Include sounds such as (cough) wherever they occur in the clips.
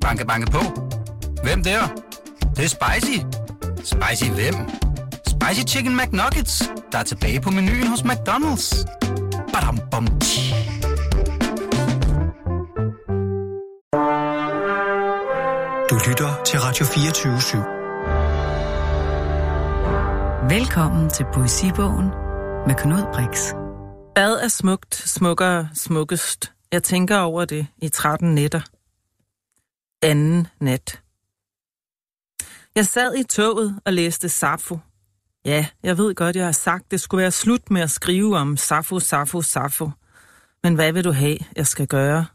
Banke, banke på. Hvem der? Det, det er spicy. Spicy hvem? Spicy Chicken McNuggets, der er tilbage på menuen hos McDonald's. Badum, bom, tji. Du lytter til Radio 24 Velkommen til Poesibogen med Knud Brix. Hvad er smukt, smukkere, smukkest? Jeg tænker over det i 13 nætter. Anden nat. Jeg sad i toget og læste Safo. Ja, jeg ved godt, jeg har sagt, det skulle være slut med at skrive om Safo, Safo, Safo. Men hvad vil du have, jeg skal gøre?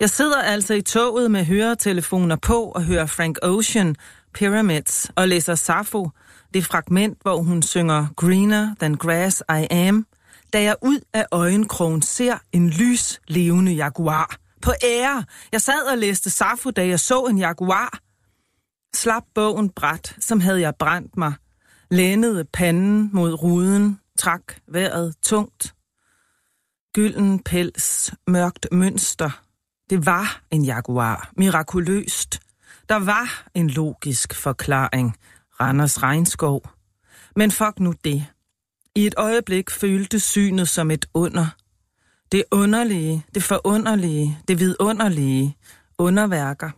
Jeg sidder altså i toget med høretelefoner på og hører Frank Ocean, Pyramids, og læser Safo, det fragment, hvor hun synger Greener than grass I am, da jeg ud af øjenkrogen ser en lys levende jaguar. På ære! Jeg sad og læste Safo, da jeg så en jaguar. Slap bogen bræt, som havde jeg brændt mig. Lænede panden mod ruden, trak vejret tungt. Gylden pels, mørkt mønster. Det var en jaguar, mirakuløst. Der var en logisk forklaring. Randers regnskov. Men fuck nu det. I et øjeblik følte synet som et under. Det underlige, det forunderlige, det vidunderlige, underværker.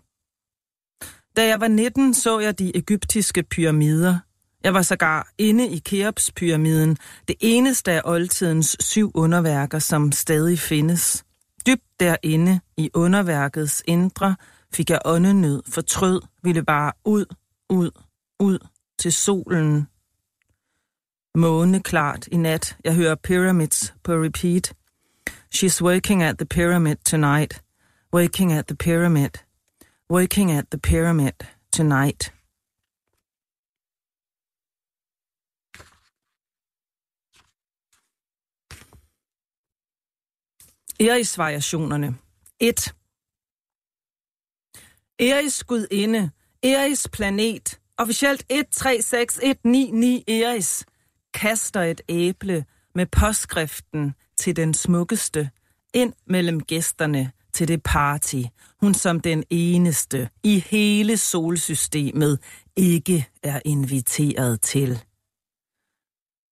Da jeg var 19, så jeg de egyptiske pyramider. Jeg var sågar inde i Keops-pyramiden, det eneste af oldtidens syv underværker, som stadig findes. Dybt derinde i underværkets indre fik jeg åndenød, fortrød, ville bare ud, ud, ud til solen. Måne klart i nat. Jeg hører Pyramids på repeat. She's working at the pyramid tonight. Working at the pyramid. Working at the pyramid tonight. Eris-variationerne. 1. Eris gudinde, Eris planet, officielt 136199 Eris, kaster et æble med påskriften til den smukkeste ind mellem gæsterne til det party, hun som den eneste i hele solsystemet ikke er inviteret til.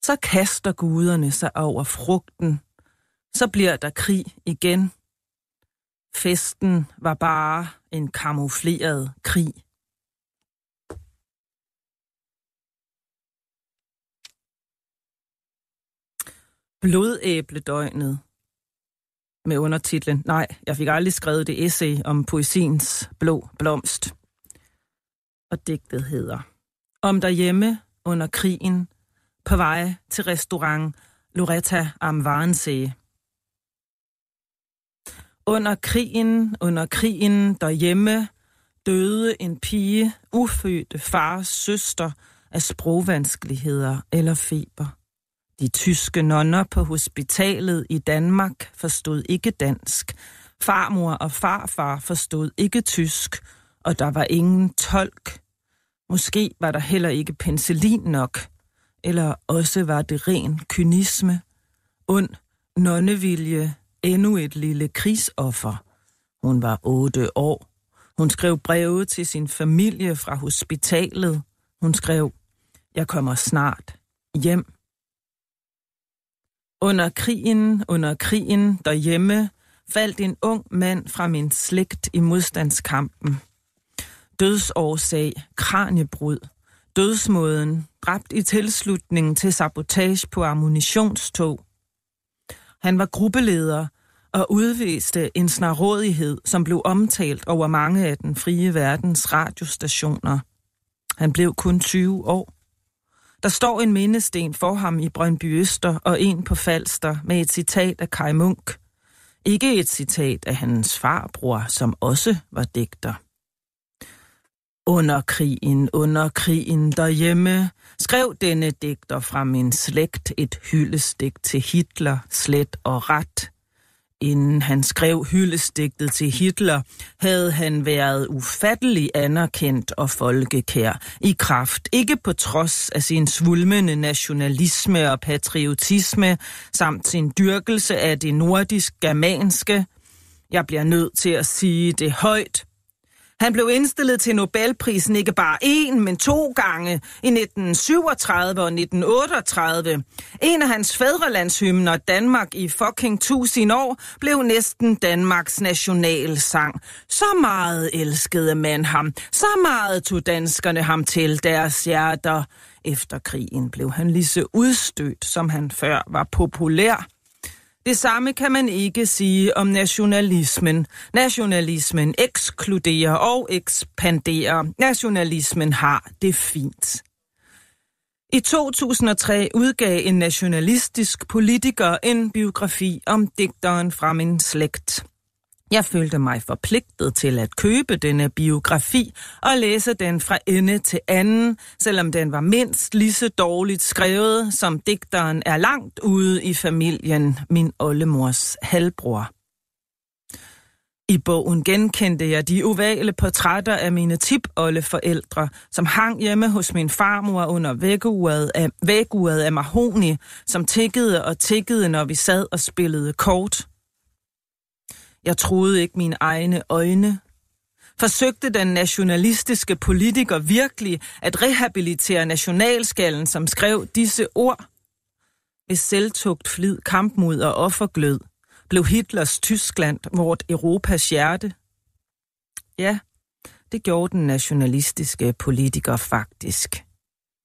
Så kaster guderne sig over frugten. Så bliver der krig igen. Festen var bare en kamufleret krig. Blodæbledøgnet med undertitlen Nej, jeg fik aldrig skrevet det essay om poesiens blå blomst. Og digtet hedder Om derhjemme under krigen på vej til restaurant Loretta am Warnsee. Under krigen, under krigen derhjemme døde en pige, ufødte fars søster af sprogvanskeligheder eller feber. De tyske nonner på hospitalet i Danmark forstod ikke dansk. Farmor og farfar forstod ikke tysk, og der var ingen tolk. Måske var der heller ikke penicillin nok, eller også var det ren kynisme, ond nonnevilje, endnu et lille krigsoffer. Hun var otte år. Hun skrev breve til sin familie fra hospitalet. Hun skrev, jeg kommer snart hjem. Under krigen, under krigen derhjemme, faldt en ung mand fra min slægt i modstandskampen. Dødsårsag, kranjebrud, Dødsmåden, dræbt i tilslutning til sabotage på ammunitionstog. Han var gruppeleder og udviste en snarådighed, som blev omtalt over mange af den frie verdens radiostationer. Han blev kun 20 år. Der står en mindesten for ham i Brøndby Øster og en på Falster med et citat af Kai Munk. Ikke et citat af hans farbror, som også var digter. Under krigen, under krigen derhjemme, skrev denne digter fra min slægt et hyldestik til Hitler, slet og ret. Inden han skrev hyldestigtet til Hitler, havde han været ufattelig anerkendt og folkekær i kraft, ikke på trods af sin svulmende nationalisme og patriotisme, samt sin dyrkelse af det nordisk-germanske. Jeg bliver nødt til at sige det højt. Han blev indstillet til Nobelprisen ikke bare én, men to gange i 1937 og 1938. En af hans fædrelandshymner, Danmark i fucking tusind år, blev næsten Danmarks nationalsang. Så meget elskede man ham. Så meget tog danskerne ham til deres hjerter. Efter krigen blev han lige så udstødt, som han før var populær. Det samme kan man ikke sige om nationalismen. Nationalismen ekskluderer og ekspanderer. Nationalismen har det fint. I 2003 udgav en nationalistisk politiker en biografi om digteren fra min slægt. Jeg følte mig forpligtet til at købe denne biografi og læse den fra ende til anden, selvom den var mindst lige så dårligt skrevet, som digteren er langt ude i familien, min oldemors halvbror. I bogen genkendte jeg de ovale portrætter af mine tipoldeforældre, som hang hjemme hos min farmor under væguret af, væguret af mahoni, som tikkede og tikkede, når vi sad og spillede kort. Jeg troede ikke mine egne øjne. Forsøgte den nationalistiske politiker virkelig at rehabilitere nationalskallen, som skrev disse ord? Ved selvtugt, flid, kampmod og offerglød blev Hitlers Tyskland vort Europas hjerte. Ja, det gjorde den nationalistiske politiker faktisk.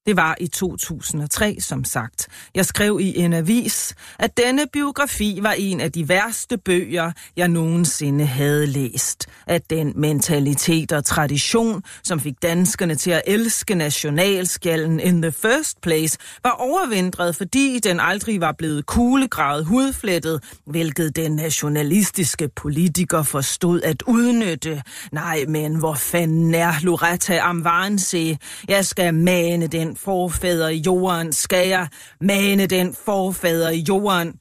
Det var i 2003, som sagt. Jeg skrev i en avis, at denne biografi var en af de værste bøger, jeg nogensinde havde læst. At den mentalitet og tradition, som fik danskerne til at elske nationalskallen in the first place, var overvindret, fordi den aldrig var blevet kuglegravet hudflettet, hvilket den nationalistiske politiker forstod at udnytte. Nej, men hvor fanden er Loretta Amvarnse? Jeg skal mane den forfader i jorden, skal jeg mane den forfader i jorden.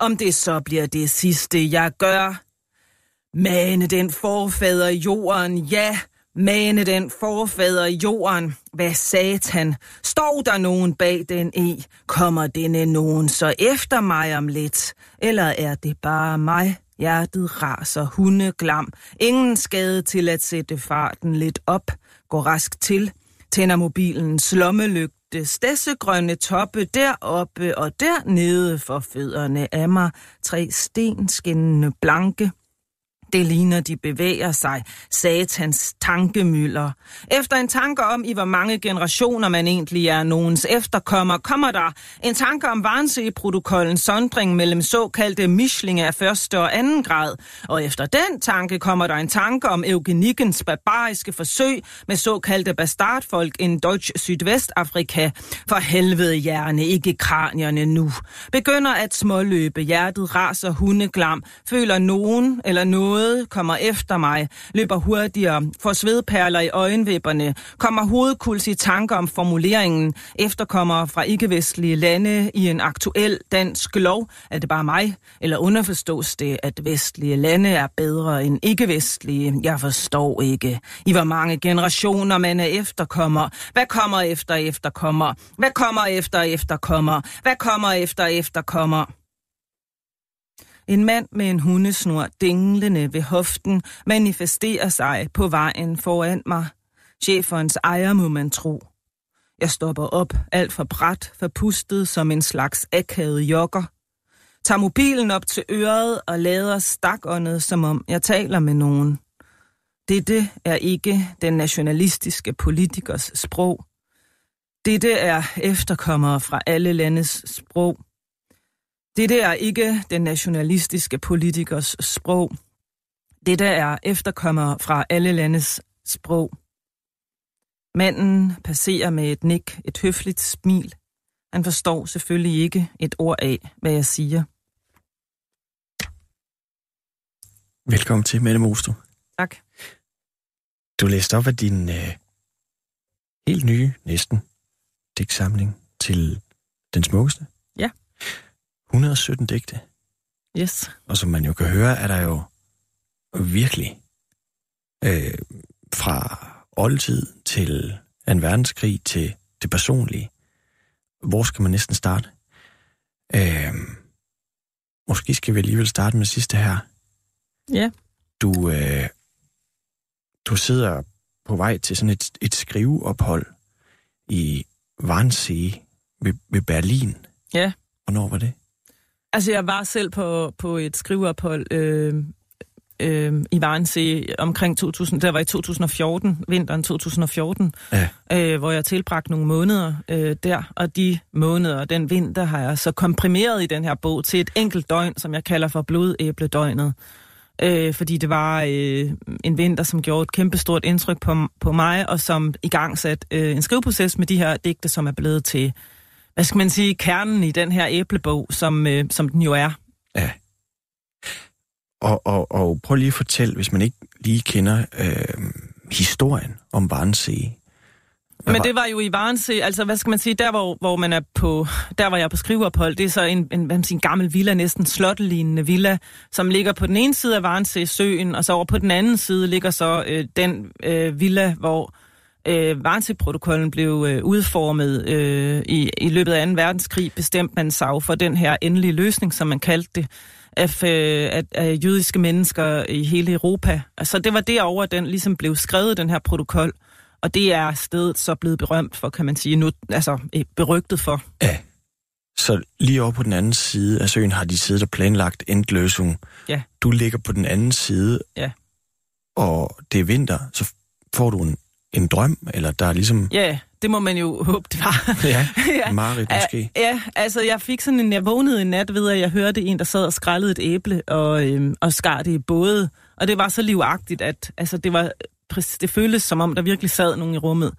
Om det så bliver det sidste, jeg gør. Mane den forfader i jorden, ja, mane den forfader i jorden. Hvad satan? Står der nogen bag den e? Kommer denne nogen så efter mig om lidt? Eller er det bare mig? Hjertet raser hundeglam. Ingen skade til at sætte farten lidt op. Gå rask til tænder mobilen slommelygte, stessegrønne toppe deroppe og dernede for fødderne af mig, tre stenskinnende blanke det ligner, de bevæger sig, satans tankemøller. Efter en tanke om, i hvor mange generationer man egentlig er nogens efterkommer, kommer der en tanke om Varnsee-protokollens sondring mellem såkaldte mislinger af første og anden grad. Og efter den tanke kommer der en tanke om eugenikkens barbariske forsøg med såkaldte bastardfolk i Deutsch Sydvestafrika. For helvede hjerne, ikke kranierne nu. Begynder at småløbe, hjertet raser hundeglam, føler nogen eller noget noget kommer efter mig, løber hurtigere, får svedperler i øjenvipperne, kommer hovedkuls i tanker om formuleringen, efterkommer fra ikke-vestlige lande i en aktuel dansk lov. Er det bare mig? Eller underforstås det, at vestlige lande er bedre end ikke-vestlige? Jeg forstår ikke. I hvor mange generationer man er efterkommer. Hvad kommer efter efterkommer? Hvad kommer efter efterkommer? Hvad kommer efter efterkommer? En mand med en hundesnor dinglende ved hoften manifesterer sig på vejen foran mig. Cheferens ejer må man tro. Jeg stopper op, alt for bræt, forpustet som en slags akavet jogger. Tager mobilen op til øret og lader stakåndet, som om jeg taler med nogen. Dette er ikke den nationalistiske politikers sprog. Dette er efterkommere fra alle landes sprog. Dette er ikke den nationalistiske politikers sprog. Dette er efterkommere fra alle landes sprog. Manden passerer med et nik, et høfligt smil. Han forstår selvfølgelig ikke et ord af, hvad jeg siger. Velkommen til, Mette Mosto. Tak. Du læste op af din øh, helt nye, næsten, digtsamling til Den Smukkeste. Ja. 117 digte. Yes. Og som man jo kan høre, er der jo virkelig øh, fra oldtid til en verdenskrig til det personlige. Hvor skal man næsten starte? Øh, måske skal vi alligevel starte med sidste her. Ja. du, øh, du sidder på vej til sådan et, et skriveophold i Wannsee ved, ved Berlin. Ja. Hvornår var det? Altså, jeg var selv på, på et skriveophold øh, øh, i Varensee omkring 2000, der var i 2014, vinteren 2014, Ja. øh, hvor jeg tilbragte nogle måneder øh, der, og de måneder, den vinter, har jeg så komprimeret i den her bog til et enkelt døgn, som jeg kalder for blodæbledøgnet. Øh, fordi det var øh, en vinter, som gjorde et kæmpestort indtryk på, på mig, og som i gang sat øh, en skriveproces med de her digte, som er blevet til, hvad skal man sige, kernen i den her æblebog, som, øh, som den jo er. Ja. Og, og, og prøv lige at fortælle, hvis man ikke lige kender øh, historien om. Hvad Men det var jo i Varensee, altså hvad skal man sige, der hvor, hvor man er på, der var jeg på skriveophold, det er så en, en, hvad man siger, en gammel villa, næsten slottelignende villa, som ligger på den ene side af Varensee søen, og så over på den anden side ligger så øh, den øh, villa, hvor øh, Varensee-protokollen blev øh, udformet øh, i, i løbet af 2. verdenskrig, bestemt man sig for den her endelige løsning, som man kaldte det, af, øh, af, af jødiske mennesker i hele Europa. Altså det var derovre, den ligesom blev skrevet, den her protokol. Og det er stedet så blevet berømt for, kan man sige, nu, altså eh, berygtet for. Ja. Så lige over på den anden side af søen har de siddet og planlagt endløsning. Ja. Du ligger på den anden side, Ja. og det er vinter, så får du en, en drøm, eller der er ligesom... Ja, det må man jo (laughs) håbe, det var. (laughs) Ja, (laughs) Ja. Marit måske. Ja, altså jeg fik sådan en, jeg vågnede en nat ved, at jeg hørte en, der sad og skrællede et æble og, øhm, og skar det i både. Og det var så livagtigt, at altså, det, var, det føltes som om, der virkelig sad nogen i rummet.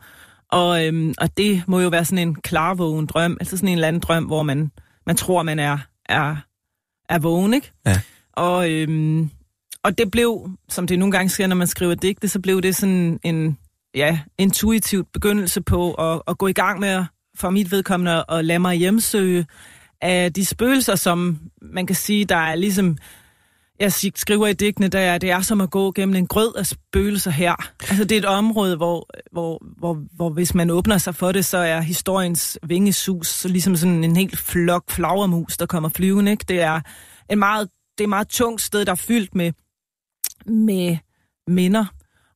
Og, øhm, og det må jo være sådan en klarvågen drøm, altså sådan en eller anden drøm, hvor man, man tror, man er, er, er vågen, ikke? Ja. Og, øhm, og det blev, som det nogle gange sker, når man skriver digte, så blev det sådan en ja, intuitivt begyndelse på at, at gå i gang med, for mit vedkommende, at lade mig hjemsøge af de spøgelser, som man kan sige, der er ligesom, jeg sig- skriver i digtene, der er, det er som at gå gennem en grød af spøgelser her. Altså det er et område, hvor, hvor, hvor, hvor hvis man åbner sig for det, så er historiens vingesus så ligesom sådan en helt flok flagermus, der kommer flyvende. Ikke? Det er en meget, det er et meget tungt sted, der er fyldt med, med minder.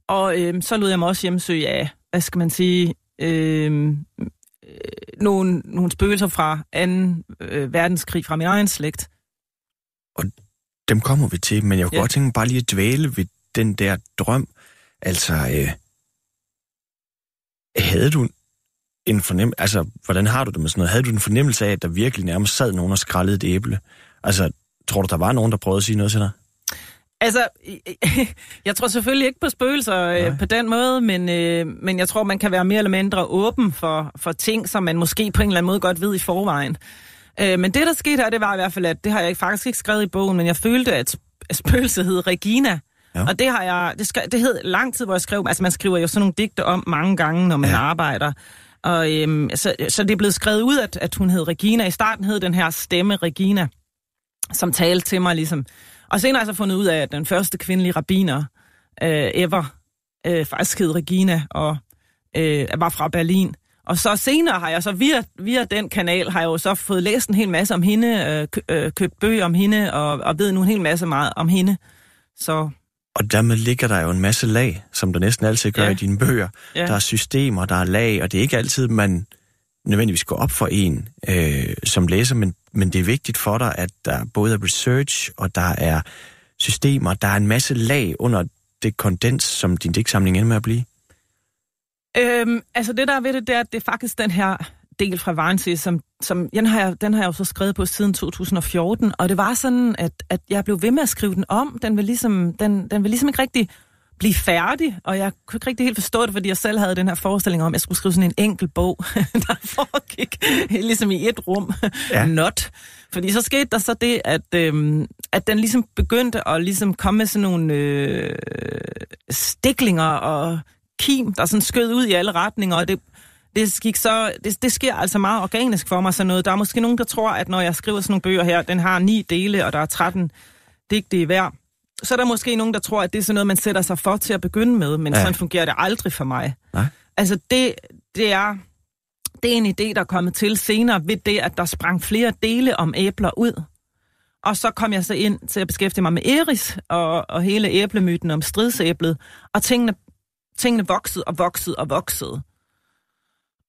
Og øhm, så lod jeg mig også hjemsøge af, hvad skal man sige, øhm, øh, nogle, nogle spøgelser fra 2. Øh, verdenskrig fra min egen slægt. Dem kommer vi til, men jeg kunne Ja. godt tænke bare lige at dvæle ved den der drøm. Altså, øh, havde du en fornemmelse, altså, hvordan har du det med sådan noget? Havde du en fornemmelse af, at der virkelig nærmest sad nogen og skrællede et æble? Altså, tror du, der var nogen, der prøvede at sige noget til dig? Altså, (laughs) jeg tror selvfølgelig ikke på spøgelser Nej. øh, på den måde, men, øh, men jeg tror, man kan være mere eller mindre åben for, for ting, som man måske på en eller anden måde godt ved i forvejen. Øh, men det, der skete her, det var i hvert fald, at det har jeg faktisk ikke skrevet i bogen, men jeg følte, at sp- at spøgelset hed Regina. Ja. Og det har jeg, det, skrev, det hed lang tid, hvor jeg skrev, altså man skriver jo sådan nogle digte om mange gange, når man ja. arbejder. Og øhm, så, så det er blevet skrevet ud, at, at hun hed Regina. I starten hed den her stemme Regina, som talte til mig ligesom. Og senere har jeg så fundet ud af, at den første kvindelige rabiner øh, ever øh, faktisk hed Regina og øh, var fra Berlin. Og så senere har jeg så via, via den kanal, har jeg jo så fået læst en hel masse om hende, øh, kø, øh, købt bøger om hende, og, og ved nu en hel masse meget om hende. Så Og dermed ligger der jo en masse lag, som der næsten altid gør Ja. i dine bøger. ja, Der er systemer, der er lag, og det er ikke altid, man nødvendigvis gå op for en øh, som læser, men, men det er vigtigt for dig, at der både er research, og der er systemer, der er en masse lag under det kondens, som din digtsamling ender med at blive. Øhm, altså det der er ved det, det er, at det er faktisk den her del fra Varensee, som, som den, har jeg, den har jeg jo så skrevet på siden 2014, og det var sådan, at, at jeg blev ved med at skrive den om. Den vil ligesom, den, den vil ligesom ikke rigtig blive færdig, og jeg kunne ikke rigtig helt forstå det, fordi jeg selv havde den her forestilling om, at jeg skulle skrive sådan en enkelt bog, (laughs) der foregik ligesom i et rum. Ja. Not. Fordi så skete der så det, at, øhm, at den ligesom begyndte at ligesom komme med sådan nogle øh, stiklinger og kim, der sådan skød ud i alle retninger, og det, det, gik så, det, det sker altså meget organisk for mig sådan noget. Der er måske nogen, der tror, at når jeg skriver sådan nogle bøger her, den har ni dele, og der er 13 digte i hver, så er der måske nogen, der tror, at det er sådan noget, man sætter sig for til at begynde med, men Ja. sådan fungerer det aldrig for mig. Nej. Altså det, det er det er en idé, der er kommet til senere ved det, at der sprang flere dele om æbler ud. Og så kom jeg så ind til at beskæftige mig med Eris og, og hele æblemyten om stridsæblet. Og tingene, tingene voksede og voksede og voksede.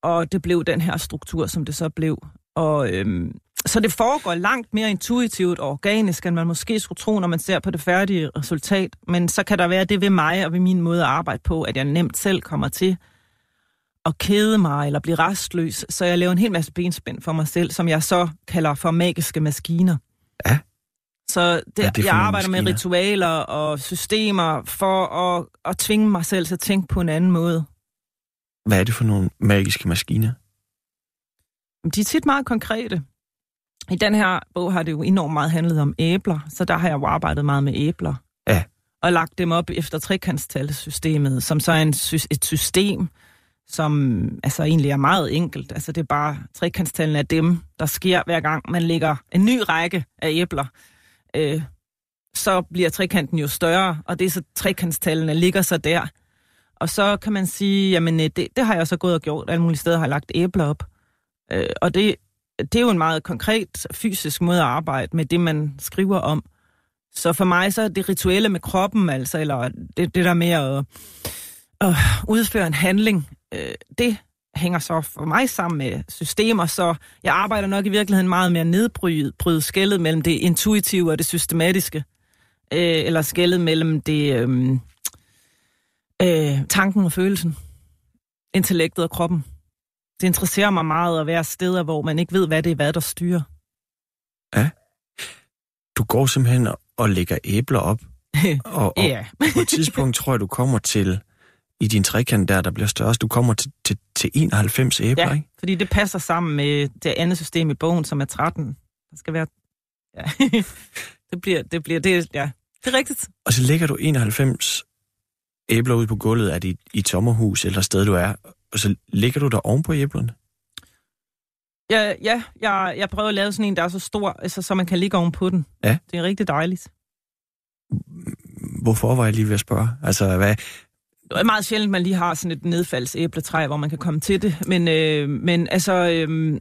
Og det blev den her struktur, som det så blev. Og øhm, så det foregår langt mere intuitivt og organisk, end man måske skulle tro, når man ser på det færdige resultat. Men så kan der være det ved mig og ved min måde at arbejde på, at jeg nemt selv kommer til at kede mig eller blive restløs. Så jeg laver en hel masse benspænd for mig selv, som jeg så kalder for magiske maskiner. Ja. Så det, det jeg arbejder med maskiner? ritualer og systemer for at, at tvinge mig selv til at tænke på en anden måde. Hvad er det for nogle magiske maskiner? De er tit meget konkrete. I den her bog har det jo enormt meget handlet om æbler, så der har jeg jo arbejdet meget med æbler. Ja. Og lagt dem op efter trekantstalsystemet, som så er en, et system, som altså egentlig er meget enkelt. Altså det er bare, trekantstallene er dem, der sker hver gang, man lægger en ny række af æbler. Øh, så bliver trekanten jo større, og det er så trekantstallene ligger så der. Og så kan man sige, jamen øh, det, det har jeg så gået og gjort. Alle mulige steder har jeg lagt æbler op. Øh, og det, det er jo en meget konkret fysisk måde at arbejde med det, man skriver om. Så for mig så er det rituelle med kroppen, altså, eller det, det der med at, at udføre en handling, øh, det hænger så for mig sammen med systemer, så jeg arbejder nok i virkeligheden meget med at nedbryde bryde skældet mellem det intuitive og det systematiske, øh, eller skældet mellem det øh, øh, tanken og følelsen, intellektet og kroppen. Det interesserer mig meget at være steder, hvor man ikke ved, hvad det er, hvad der styrer. Du går simpelthen og- og lægger æbler op, (laughs) og, og Ja. på et tidspunkt tror jeg, du kommer til, i din trekant der, der bliver størst, du kommer til, til, til 91 æbler, Ja, ikke? fordi det passer sammen med det andet system i bogen, som er 13. Der skal være... Ja. (laughs) det bliver... Det bliver det, ja. det er rigtigt. Og så lægger du 91 æbler ud på gulvet af dit i et sommerhus, eller sted du er, så lægger du der oven på æblerne. Ja, ja jeg, jeg prøver at lave sådan en, der er så stor, altså, så man kan ligge oven på den. Ja. Det er rigtig dejligt. Hvorfor var jeg lige ved at spørge? Altså, hvad, Det er meget sjældent, man lige har sådan et nedfaldsæbletræ, hvor man kan komme til det. Men, øh, men altså... Øh,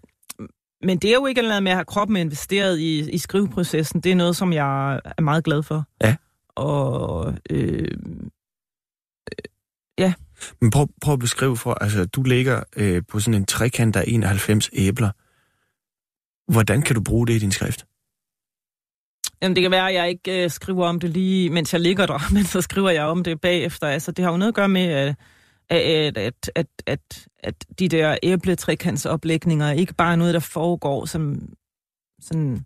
men det er jo ikke noget med at have kroppen investeret i, i skriveprocessen. Det er noget, som jeg er meget glad for. Ja. Og øh, men prøv, prøv at beskrive for, altså, du ligger øh, på sådan en trekant af 91 æbler. Hvordan kan du bruge det i din skrift? Jamen, det kan være, at jeg ikke øh, skriver om det lige, mens jeg ligger der, (laughs) men så skriver jeg om det bagefter. Altså, det har jo noget at gøre med, at, at, at, at, at, at de der æbletrekantsoplægninger er ikke bare noget, der foregår som sådan...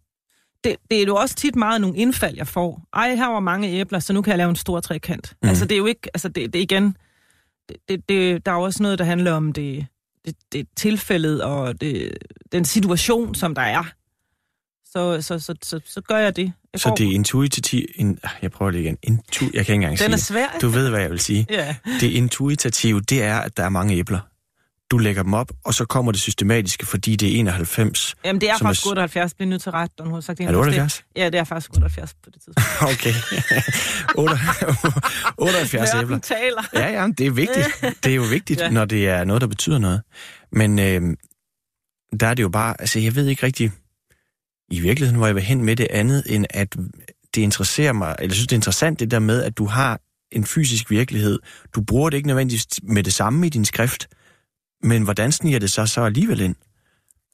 Det, det er jo også tit meget nogle indfald, jeg får. Ej, her var mange æbler, så nu kan jeg lave en stor trekant. Mm. Altså, det er jo ikke... Altså, det, det er igen... Det, det, det, der er jo også noget, der handler om det, det, det tilfældet og det, den situation, som der er. Så, så, så, så, så gør jeg det. Jeg Så går- det er intuitivt... In, ah, jeg prøver det igen. Intu, jeg kan ikke engang Den er sige svær. det. Du ved, hvad jeg vil sige. Ja. Det intuitive, det er, at der er mange æbler. Du lægger dem op, og så kommer det systematiske, fordi det er 91. Jamen, det er er faktisk s- 78, bliver nødt til ret, og nu har sagt Er det 78? Ja, det er faktisk 78 på det tidspunkt. (laughs) Okay. (laughs) 78 (laughs) æbler. Taler. Ja, ja, det er vigtigt. Det er jo vigtigt. Ja. når det er noget, der betyder noget. Men øh, der er det jo bare, altså jeg ved ikke rigtig, i virkeligheden, hvor jeg vil hen med det andet, end at det interesserer mig, eller jeg synes, det er interessant det der med, at du har en fysisk virkelighed. Du bruger det ikke nødvendigvis med det samme i din skrift, men hvordan sniger det sig så alligevel ind?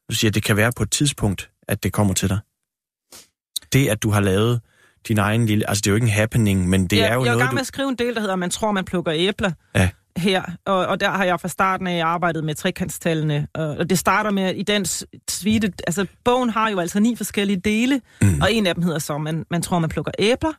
Du siger, at det kan være på et tidspunkt, at det kommer til dig. Det, at du har lavet din egen lille... Altså, det er jo ikke en happening, men det jeg, er jo jeg er i noget, gang med at skrive en del, der hedder, man tror, man plukker æbler. Ja. Her, og, og der har jeg fra starten af arbejdet med trekantstallene, og, og det starter med, i den suite, altså bogen har jo altså ni forskellige dele, mm. og en af dem hedder så, man, man tror, man plukker æbler,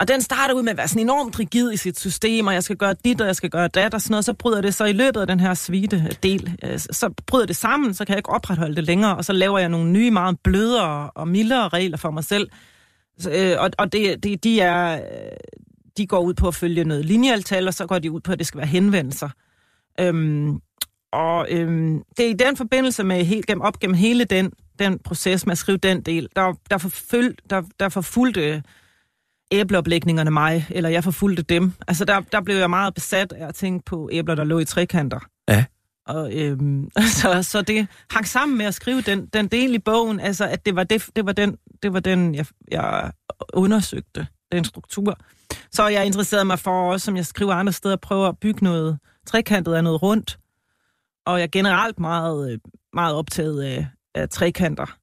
og den starter ud med at være sådan enormt rigid i sit system, og jeg skal gøre dit, og jeg skal gøre dat, og sådan noget. Så bryder det så i løbet af den her suite-del, øh, øh, så bryder det sammen, så kan jeg ikke opretholde det længere, og så laver jeg nogle nye, meget blødere og mildere regler for mig selv. Så, øh, og og det, det, de er... Øh, de går ud på at følge noget linjealtal, og så går de ud på, at det skal være henvendelser. Øhm, og øhm, det er i den forbindelse med helt gennem, op gennem hele den, den proces med at skrive den del, der, der, forfølg, der, der forfulgte æbleoplægningerne mig, eller jeg forfulgte dem. Altså der, der blev jeg meget besat af at tænke på æbler, der lå i trekanter. Ja. Og, øhm, (laughs) så, så det hang sammen med at skrive den, den del i bogen, altså at det var, det, det var den, det var den jeg, jeg undersøgte, den struktur. Så jeg interesserede mig for, også som jeg skriver andre steder, prøve at bygge noget trekantet af noget rundt. Og jeg er generelt meget, meget optaget af, af trekanter.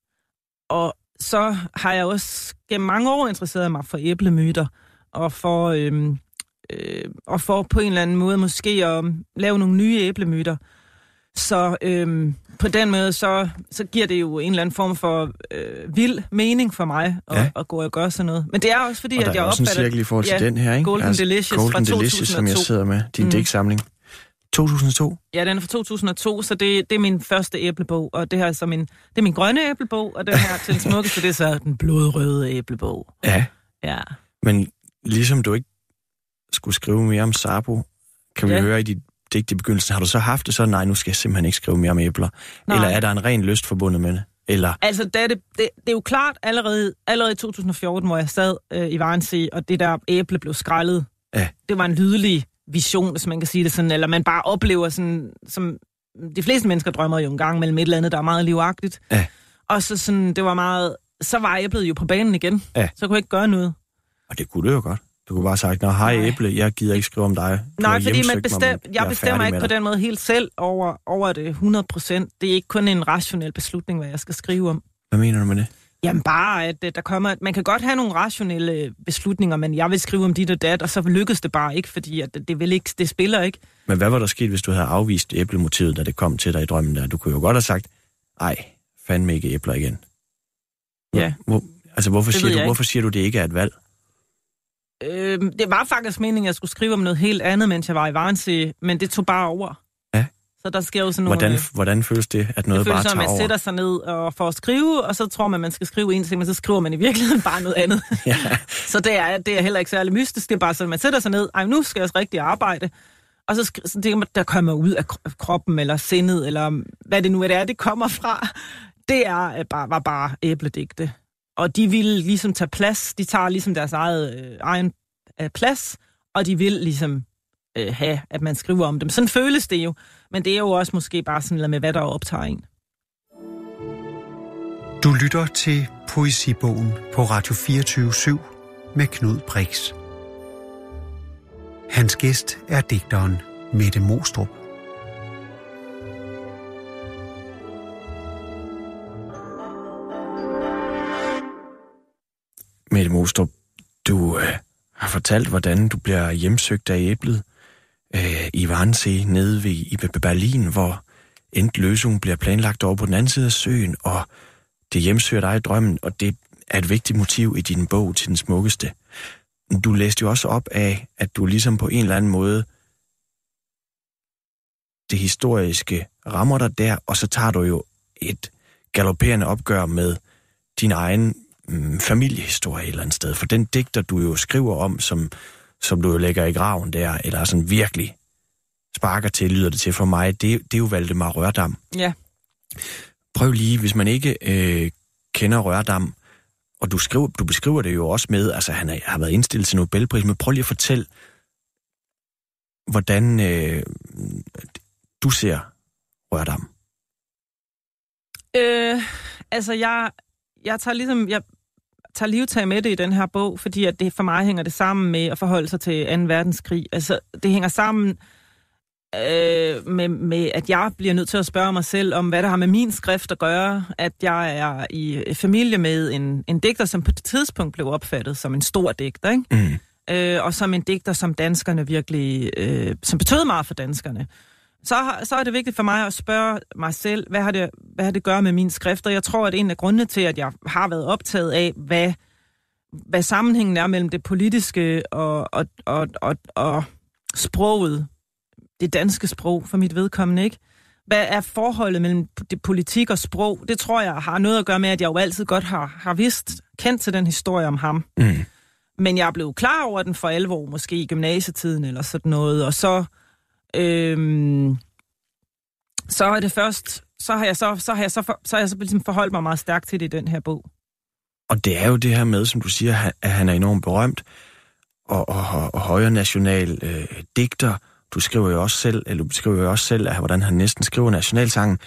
Og så har jeg også gennem mange år interesseret mig for æblemyter, og for, øhm, øh, og for på en eller anden måde måske at lave nogle nye æblemyter. Så øhm, på den måde, så, så giver det jo en eller anden form for øh, vild mening for mig at, Ja. at gå og gøre sådan noget. Men det er også fordi, Og der at er jeg også en opfatter... cirkel i forhold til ja, den her, ikke? Golden Delicious Golden fra Delicious, som jeg 2002. sidder med. Din mm. digtsamling. 2002? Ja, den er fra 2002, så det, det er min første æblebog, og det her er så min, det er min grønne æblebog, og den her til den smukke, så det er så den blodrøde æblebog. Ja. Ja. Men ligesom du ikke skulle skrive mere om Sabo, kan vi Ja. høre i dit digt i begyndelsen, har du så haft det så, nej, nu skal jeg simpelthen ikke skrive mere om æbler? Nej. Eller er der en ren lyst forbundet med det? Eller, Altså, det er, det, det, det er jo klart allerede, allerede i 2014, hvor jeg sad øh, i Varensee, og det der æble blev skrællet, Ja. det var en lydelig vision, hvis man kan sige det sådan, eller man bare oplever sådan, som de fleste mennesker drømmer jo en gang mellem et eller andet, der er meget livagtigt. Ja. Og så sådan, det var meget, så var æblet jo på banen igen, Ja. så kunne jeg ikke gøre noget. og det kunne du jo godt. Du kunne bare sagt, nå, hej Nej. æble, jeg gider ikke skrive om dig. Du Nej, fordi man mig, bestem, men jeg er bestemmer ikke på den måde helt selv over, over det 100% Det er ikke kun en rationel beslutning, hvad jeg skal skrive om. Hvad mener du med det? Jamen bare, at øh, der kommer... Man kan godt have nogle rationelle beslutninger, men jeg vil skrive om dit og dat, og så lykkes det bare ikke, fordi at det, vil ikke, det spiller ikke. Men hvad var der sket, hvis du havde afvist æblemotivet, da det kom til dig i drømmen der? Du kunne jo godt have sagt, ej, fandme ikke æbler igen. Ja. Hvor, altså, hvorfor Det siger, du, hvorfor siger du, det ikke er et valg? Øh, det var faktisk meningen, at jeg skulle skrive om noget helt andet, mens jeg var i Varensee, men det tog bare over. Så der sker jo sådan nogle... Hvordan, øh, hvordan føles det, at noget det føles bare som, tager at man sætter sig ned og får at skrive, og så tror man, man skal skrive en ting, men så skriver man i virkeligheden bare noget andet. (laughs) Ja. Så det er, det er heller ikke særlig mystisk. Det er bare sådan, man sætter sig ned, ej, nu skal jeg også rigtig arbejde. Og så, så det, der kommer ud af kro- kroppen, eller sindet, eller hvad det nu er, det er, det kommer fra, det er øh, bare, var bare æbledigte. Og de vil ligesom tage plads, de tager ligesom deres eget, øh, egen øh, plads, og de vil ligesom øh, have, at man skriver om dem. Sådan føles det jo, men det er jo også måske bare sådan noget med, hvad der optager en. Du lytter til Poesibogen på Radio 24 med Knud Brix. Hans gæst er digteren Mette Mostrup. Mette Mostrup, du øh, har fortalt, hvordan du bliver hjemsøgt af æblet øh, i Varnsee nede ved, i Berlin, hvor endt løsningen bliver planlagt over på den anden side af søen, og det hjemsøger dig i drømmen, og det er et vigtigt motiv i din bog til den smukkeste. Du læste jo også op af, at du ligesom på en eller anden måde det historiske rammer dig der, og så tager du jo et galopperende opgør med din egen mm, familiehistorie et eller andet sted. For den digter, du jo skriver om, som, som du jo lægger i graven der, eller sådan virkelig sparker til, lyder det til for mig, det, det er jo Valdemar Rørdam. Ja. Prøv lige, hvis man ikke øh, kender Rørdam, og du, skriver, du beskriver det jo også med, altså han er, har været indstillet til Nobelpris, men prøv lige at fortælle, hvordan øh, du ser Rørdam. Øh, altså, jeg, jeg tager ligesom... Jeg tager livtag med det i den her bog, fordi at det for mig hænger det sammen med at forholde sig til 2. verdenskrig. Altså, det hænger sammen øh, med, med, at jeg bliver nødt til at spørge mig selv om, hvad der har med min skrift at gøre, at jeg er i familie med en, en digter, som på et tidspunkt blev opfattet som en stor digter, ikke? Mm. øh, og som en digter, som danskerne virkelig, øh, som betød meget for danskerne. Så, har- så er det vigtigt for mig at spørge mig selv, hvad har det, hvad har det gør med min skrift? Og jeg tror, at en af grundene til, at jeg har været optaget af, hvad, hvad sammenhængen er mellem det politiske og, og, og, og, og sproget, det danske sprog for mit vedkommende, ikke? Hvad er forholdet mellem det politik og sprog? Det tror jeg har noget at gøre med, at jeg jo altid godt har, har vidst, kendt til den historie om ham. Mm. Men jeg blev klar over den for alvor, måske i gymnasietiden eller sådan noget, og så, øhm, så er det først, så har jeg så, så har jeg så, for, så har jeg så ligesom forholdt mig meget stærkt til det i den her bog. Og det er jo det her med, som du siger, at han er enormt berømt og, og, og højre national øh, digter. du skriver jo også selv, eller du beskriver jo også selv, at, hvordan han næsten skriver nationalsangen.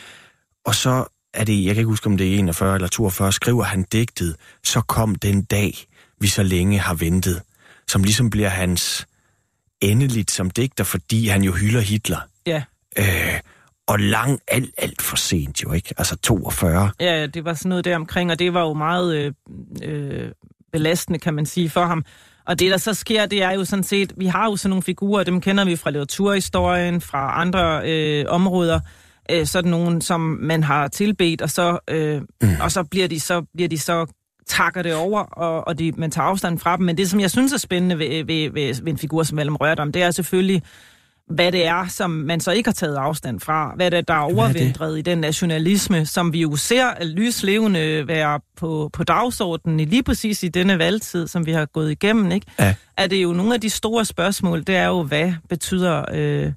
Og så er det, jeg kan ikke huske, om det er 41 eller 42, skriver han digtet, så kom den dag, vi så længe har ventet, som ligesom bliver hans endeligt som digter, fordi han jo hylder Hitler. Ja. Øh, og lang, alt, alt for sent jo, ikke? Altså 42. Ja, det var sådan noget der omkring, og det var jo meget øh, øh, belastende, kan man sige, for ham. Og det, der så sker, det er jo sådan set, vi har jo sådan nogle figurer, dem kender vi fra litteraturhistorien, fra andre øh, områder, øh, sådan nogle, som man har tilbedt, og så, øh, mm. og så bliver de så, bliver de så takker det over, og, og de, man tager afstand fra dem. Men det, som jeg synes er spændende ved, ved, ved, ved en figur som Mellem Rørdam, det er selvfølgelig, hvad det er, som man så ikke har taget afstand fra. Hvad det er, der er overvindret i den nationalisme, som vi jo ser lyslevende være på, på dagsordenen lige præcis i denne valgtid, som vi har gået igennem. Ikke? Ja. Er det jo nogle af de store spørgsmål, det er jo, hvad betyder... Øh,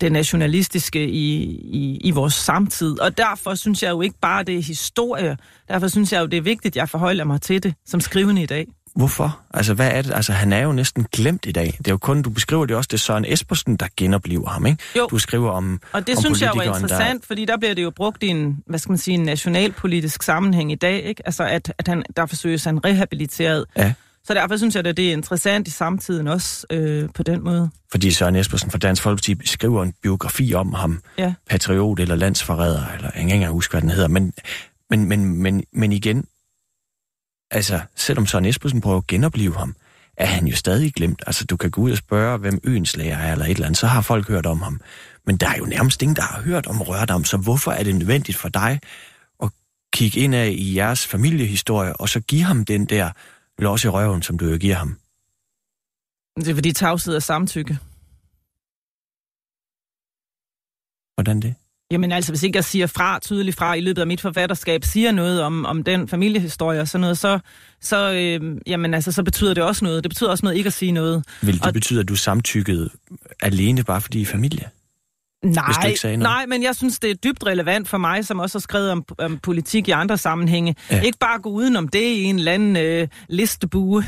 det nationalistiske i, i, i vores samtid. Og derfor synes jeg jo ikke bare, det er historie. Derfor synes jeg jo, det er vigtigt, at jeg forholder mig til det som skrivende i dag. Hvorfor? Altså, hvad er det? Altså, han er jo næsten glemt i dag. Det er jo kun, du beskriver det også, det er Søren Espersen, der genoplever ham, ikke? Jo. Du skriver om Og det om synes jeg jo er interessant, der... fordi der bliver det jo brugt i en, hvad skal man sige, en nationalpolitisk sammenhæng i dag, ikke? Altså, at, at han, der forsøges han rehabiliteret. Ja. Så derfor synes jeg, at det er interessant i samtiden også øh, på den måde. Fordi Søren Espersen fra Dansk Folkeparti skriver en biografi om ham. Ja. Patriot eller landsforræder, eller jeg kan ikke engang huske, hvad den hedder. Men, men, men, men, men igen, altså, selvom Søren Espersen prøver at genopleve ham, er han jo stadig glemt. Altså, du kan gå ud og spørge, hvem øens lærer er, eller et eller andet, så har folk hørt om ham. Men der er jo nærmest ingen, der har hørt om Rørdam, så hvorfor er det nødvendigt for dig at kigge ind af i jeres familiehistorie, og så give ham den der los i røven, som du jo giver ham? Det er fordi tavshed er samtykke. Hvordan det? Jamen altså, hvis ikke jeg siger fra, tydeligt fra i løbet af mit forfatterskab, siger noget om, om den familiehistorie og sådan noget, så, så, øh, jamen, altså, så betyder det også noget. Det betyder også noget ikke at sige noget. Vil det Og- betyde, at du samtykkede alene bare fordi I familie? Nej, nej, men jeg synes, det er dybt relevant for mig, som også har skrevet om, om politik i andre sammenhænge. Ja. Ikke bare gå udenom det i en eller anden øh, listebue,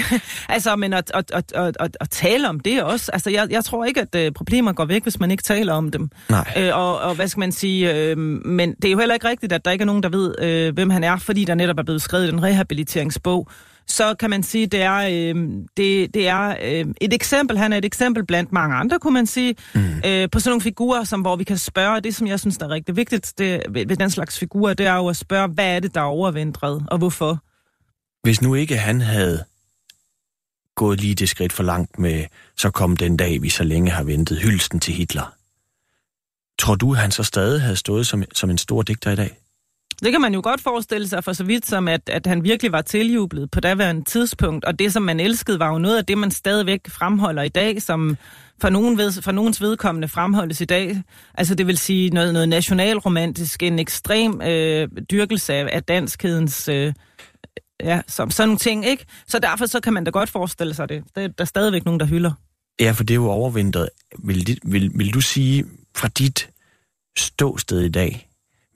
(laughs) altså, men at, at, at, at, at, at tale om det også. Altså, jeg, jeg tror ikke, at øh, problemer går væk, hvis man ikke taler om dem. Nej. Øh, og, og hvad skal man sige, øh, men det er jo heller ikke rigtigt, at der ikke er nogen, der ved, øh, hvem han er, fordi der netop er blevet skrevet en rehabiliteringsbog. Så kan man sige, det er, øh, det, det er øh, et eksempel, han er et eksempel blandt mange andre, kunne man sige, mm. øh, på sådan nogle figurer, som, hvor vi kan spørge, det som jeg synes, der er rigtig vigtigt det, ved, ved den slags figurer, det er jo at spørge, hvad er det, der er overvindret, og hvorfor? Hvis nu ikke han havde gået lige det skridt for langt med, så kom den dag, vi så længe har ventet, hylsten til Hitler. Tror du, han så stadig havde stået som, som en stor digter i dag? Det kan man jo godt forestille sig for så vidt som, at, at han virkelig var tiljublet på daværende tidspunkt, og det, som man elskede, var jo noget af det, man stadigvæk fremholder i dag, som for, nogen ved, for nogens vedkommende fremholdes i dag. Altså det vil sige noget, noget nationalromantisk, en ekstrem øh, dyrkelse af, af danskhedens... Øh, ja, som, sådan nogle ting, ikke? Så derfor så kan man da godt forestille sig det. Der, der er stadigvæk nogen, der hylder. Ja, for det er jo overvintret. Vil, dit, vil, vil du sige, fra dit ståsted i dag,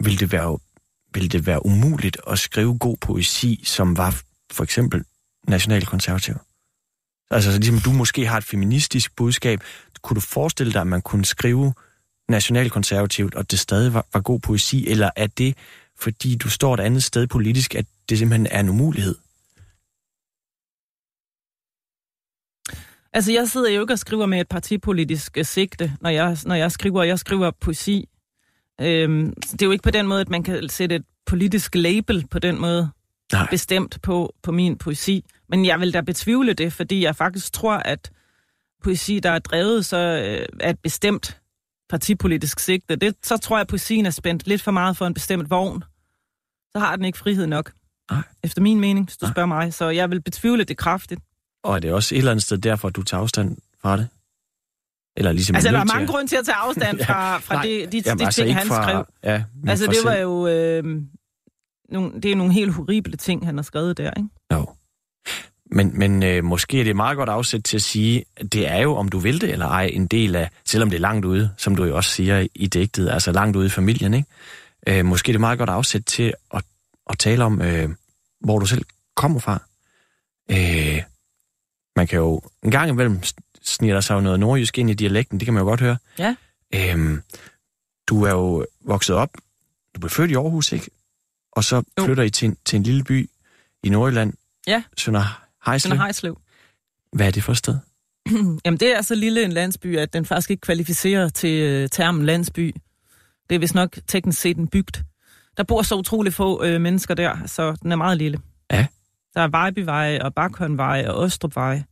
vil det være ville det være umuligt at skrive god poesi, som var for eksempel nationalkonservativ? Altså ligesom du måske har et feministisk budskab, kunne du forestille dig, at man kunne skrive nationalkonservativt, og det stadig var, var god poesi, eller er det, fordi du står et andet sted politisk, at det simpelthen er en umulighed? Altså, jeg sidder jo ikke og skriver med et partipolitisk sigte, når jeg, når jeg skriver. Jeg skriver poesi. Øhm, det er jo ikke på den måde, at man kan sætte et politisk label på den måde Nej. bestemt på, på min poesi. Men jeg vil da betvivle det, fordi jeg faktisk tror, at poesi, der er drevet så øh, af et bestemt partipolitisk sigte, det, så tror jeg, at poesien er spændt lidt for meget for en bestemt vogn. Så har den ikke frihed nok. Nej. Efter min mening, hvis du Nej. spørger mig. Så jeg vil betvivle det kraftigt. Og er det også et eller andet sted derfor, at du tager afstand fra det? Eller ligesom Altså, er der er mange grunde til at tage afstand (laughs) Ja, fra, fra nej. det, de, Jamen, de altså ting, han fra, skrev. Ja, Altså, det var jo... Øh, nogle, det er nogle helt horrible ting, han har skrevet der, ikke? Jo. Men, men øh, måske er det meget godt afsæt til at sige, at det er jo, om du vil det eller ej, en del af, selvom det er langt ude, som du jo også siger i digtet, altså langt ude i familien, ikke? Øh, måske er det meget godt afsæt til at, at tale om, øh, hvor du selv kommer fra. Øh, man kan jo en gang imellem sniger der sig jo noget nordjysk ind i dialekten, det kan man jo godt høre. Ja. Øhm, du er jo vokset op, du blev født i Aarhus, ikke? Og så Jo. flytter I til, en- til en lille by i Nordjylland, Ja. Sønder Hejslev. Sønder Hejslev. Hvad er det for et sted? (clears throat) Jamen, det er så lille en landsby, at den faktisk ikke kvalificerer til øh, termen landsby. Det er vist nok teknisk set en bygd. Der bor så utrolig få øh, mennesker der, så den er meget lille. Ja. Der er Vejbyvej og Bakhåndvej og Ostrupvej.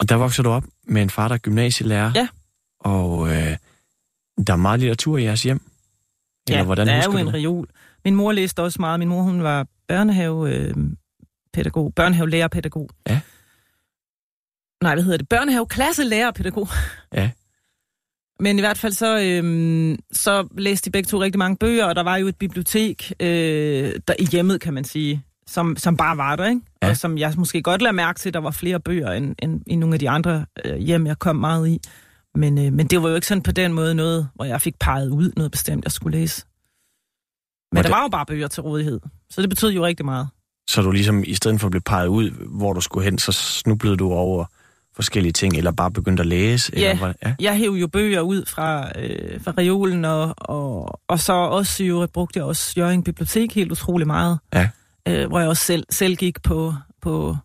Og der vokser du op med en far, der er gymnasielærer. Ja. Og øh, der er meget litteratur i jeres hjem. Eller ja, hvordan der er jo en det? reol. Min mor læste også meget. Min mor, hun var børnehave, øh, pædagog, børnehavelærerpædagog. Ja. Nej, hvad hedder det? Børnehaveklasselærerpædagog. Ja. (laughs) Men i hvert fald så, øhm, så læste de begge to rigtig mange bøger, og der var jo et bibliotek øh, der i hjemmet, kan man sige, som, som bare var der, ikke? Ja. Og som jeg måske godt lader mærke til, der var flere bøger end, end i nogle af de andre øh, hjem, jeg kom meget i. Men, øh, men det var jo ikke sådan på den måde noget, hvor jeg fik peget ud noget bestemt, jeg skulle læse. Men Var der det- var jo bare bøger til rådighed, så det betød jo rigtig meget. Så du ligesom, i stedet for at blive peget ud, hvor du skulle hen, så snublede du over forskellige ting, eller bare begyndte at læse? Ja. Eller, hvad? ja. Jeg hæv jo bøger ud fra, øh, fra reolen, og, og, og så også øvrigt brugte jeg også Jørgen Bibliotek helt utrolig meget. Ja. Øh, hvor jeg også selv, selv gik på, på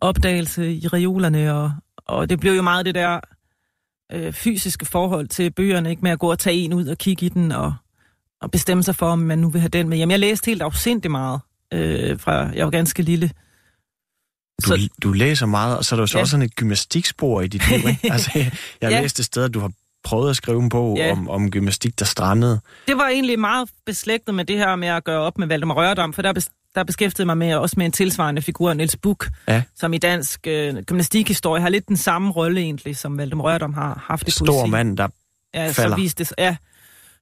opdagelse i reolerne, og, og det blev jo meget det der øh, fysiske forhold til bøgerne, ikke med at gå og tage en ud og kigge i den, og, og bestemme sig for, om man nu vil have den med. Jamen, jeg læste helt afsindigt meget, øh, fra jeg var ganske lille. Du, Så- du læser meget, og så er der jo så Ja. også sådan et gymnastikspor i dit liv, ikke? (laughs) Altså, jeg har Ja. læst et sted, at du har prøvet at skrive en bog Ja. om, om gymnastik, der strandede. det var egentlig meget beslægtet med det her med at gøre op med Valdemar Rørdam, for der, bes- der beskæftigede mig med også med en tilsvarende figur, Niels Buch, Ja. som i dansk øh, gymnastikhistorie har lidt den samme rolle egentlig, som Valdemar Rørdam har haft i Stor poesi. mand, der ja, falder. Så viste det, ja.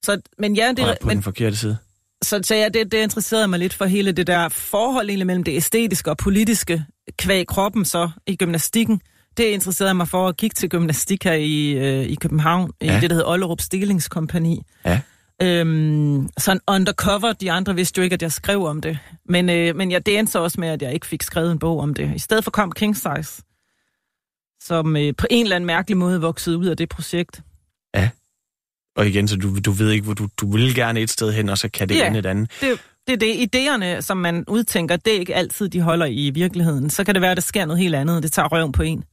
Så, men ja, det, er det, på men, den forkerte side. så, så ja, det, det interesserede mig lidt for hele det der forhold egentlig mellem det æstetiske og politiske kvæg kroppen så i gymnastikken. Det interesserede mig for at kigge til gymnastik her i, øh, i København, ja. Ja. i det, der hedder Ollerup Stillingskompani. Ja. Øhm, sådan undercover, de andre vidste jo ikke, at jeg skrev om det. Men, øh, men ja, det endte så også med, at jeg ikke fik skrevet en bog om det. I stedet for kom King Size, som øh, på en eller anden mærkelig måde voksede ud af det projekt. Og igen, så du, du ved ikke, hvor du, du vil gerne et sted hen, og så kan det Ja. ende et andet. Det, det er det. Idéerne, som man udtænker, det er ikke altid, de holder i virkeligheden. Så kan det være, at der sker noget helt andet. Det tager røven på en.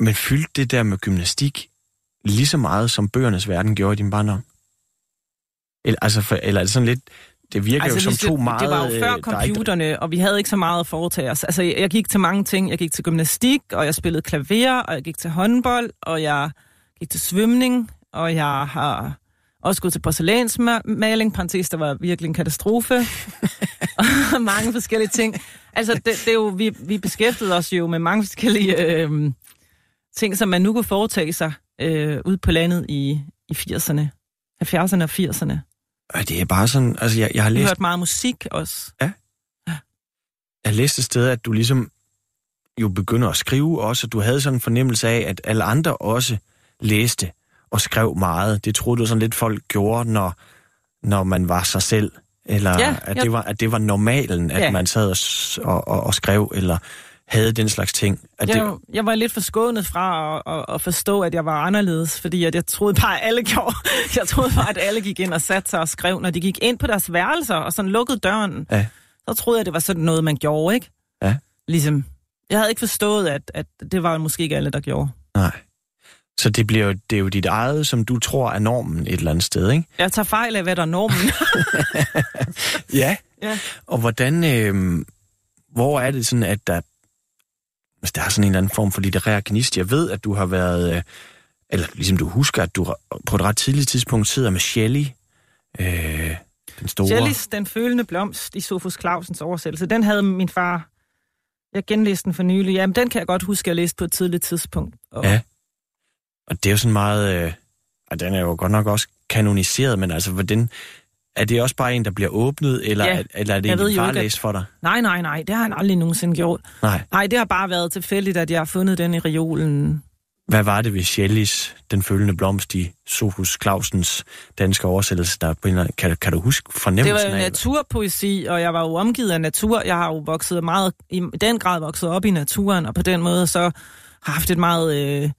Men fyldte det der med gymnastik lige så meget, som bøgernes verden gjorde i din barndom? Eller, altså, for, eller er det sådan lidt... Det virker altså, jo som hvis to det, meget... det var jo øh, før ikke- computerne, og vi havde ikke så meget at foretage os. Altså, jeg gik til mange ting. Jeg gik til gymnastik, og jeg spillede klaver, og jeg gik til håndbold, og jeg gik til svømning, og jeg har også gået til porcelænsmaling, parentes, der var virkelig en katastrofe. og (laughs) (laughs) mange forskellige ting. Altså, det, det er jo, vi, vi beskæftigede os jo med mange forskellige øh, ting, som man nu kunne foretage sig øh, ude på landet i, i 80'erne. 70'erne og 80'erne. Øh, Det er bare sådan... Altså, jeg, jeg har læst hørte meget musik også. Jeg læste et sted, at du ligesom jo begynder at skrive også, og du havde sådan en fornemmelse af, at alle andre også læste og skrev meget. Det troede du sådan lidt, folk gjorde, når, når man var sig selv. Eller Ja, at, ja. det var, at det var normalen, at Ja. man sad og, og, og, og skrev, eller havde den slags ting. At det, Jeg, jeg var lidt forskånet fra at, at, at forstå, at jeg var anderledes, fordi at jeg troede bare, at alle gjorde. (laughs) Jeg troede bare, at alle gik ind og satte sig og skrev, når de gik ind på deres værelser og sådan lukkede døren. Ja. Så troede jeg, det var sådan noget, man gjorde, ikke? Ja. Ligesom, jeg havde ikke forstået, at, at det var måske ikke alle, der gjorde. Nej. Så det, bliver jo, det er jo dit eget, som du tror er normen et eller andet sted, ikke? Jeg tager fejl af, hvad der er normen. (laughs) Ja. Ja. Og hvordan, øh, hvor er det sådan, at der, hvis der er sådan en eller anden form for litterær gnist, jeg ved, at du har været, øh, eller ligesom du husker, at du på et ret tidligt tidspunkt sidder med Shelley, øh, den store. Shelley's Den følende blomst i Sofus Clausens oversættelse, den havde min far. Jeg genlæste den for nylig. Jamen, den kan jeg godt huske, at jeg læste på et tidligt tidspunkt. Og Ja. Og det er jo sådan meget, øh, og den er jo godt nok også kanoniseret, men altså, hvordan, er det også bare en, der bliver åbnet, eller, Ja. er, eller er det en, at- læst for dig? Nej, nej, nej, det har han aldrig nogensinde gjort. Nej. Nej, det har bare været tilfældigt, at jeg har fundet den i reolen hvad var det ved Shelleys Den følgende blomst i Sohus Clausens danske oversættelse, der kan, kan du huske Det fornemmelsen var jo af? naturpoesi, og jeg var jo omgivet af natur. Jeg har jo vokset meget, i den grad vokset op i naturen, og på den måde så har haft et meget øh,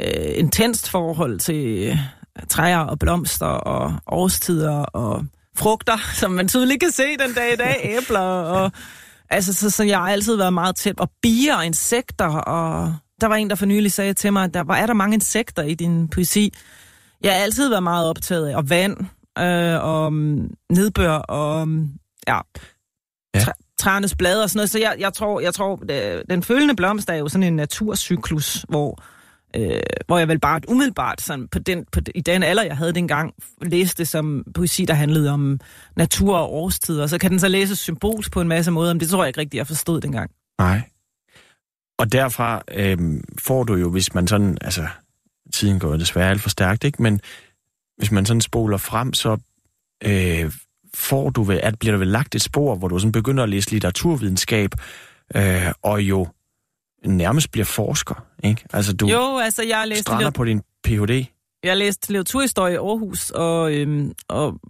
øh, intenst forhold til træer og blomster og årstider og frugter, (laughs) som man tydeligt kan se den dag i dag, (laughs) æbler og... Altså, så, så jeg har altid været meget tæt. Og bier og insekter, og der var en, der for nylig sagde til mig, der var, er der mange insekter i din poesi? Jeg har altid været meget optaget af og vand, øh, og um, nedbør, og um, ja, Ja. træernes blade og sådan noget. Så jeg, jeg tror, jeg tror øh, den følgende blomst er jo sådan en naturcyklus, hvor, øh, hvor jeg vel bare umiddelbart sådan på den, på, i den alder, jeg havde dengang, læste som poesi, der handlede om natur og årstider. Så kan den så læses symbolsk på en masse måder, men det tror jeg ikke rigtigt, jeg forstod dengang. Nej. Og derfra øh, får du jo, hvis man sådan, altså, tiden går desværre alt for stærkt, ikke? Men hvis man sådan spoler frem, så øh, får du vel, at bliver der vel lagt et spor, hvor du sådan begynder at læse litteraturvidenskab, øh, og jo nærmest bliver forsker, ikke? Altså, du Jo, altså jeg læste, strander på din Ph.D. jeg læste litteraturhistorie i Aarhus, og, øhm, og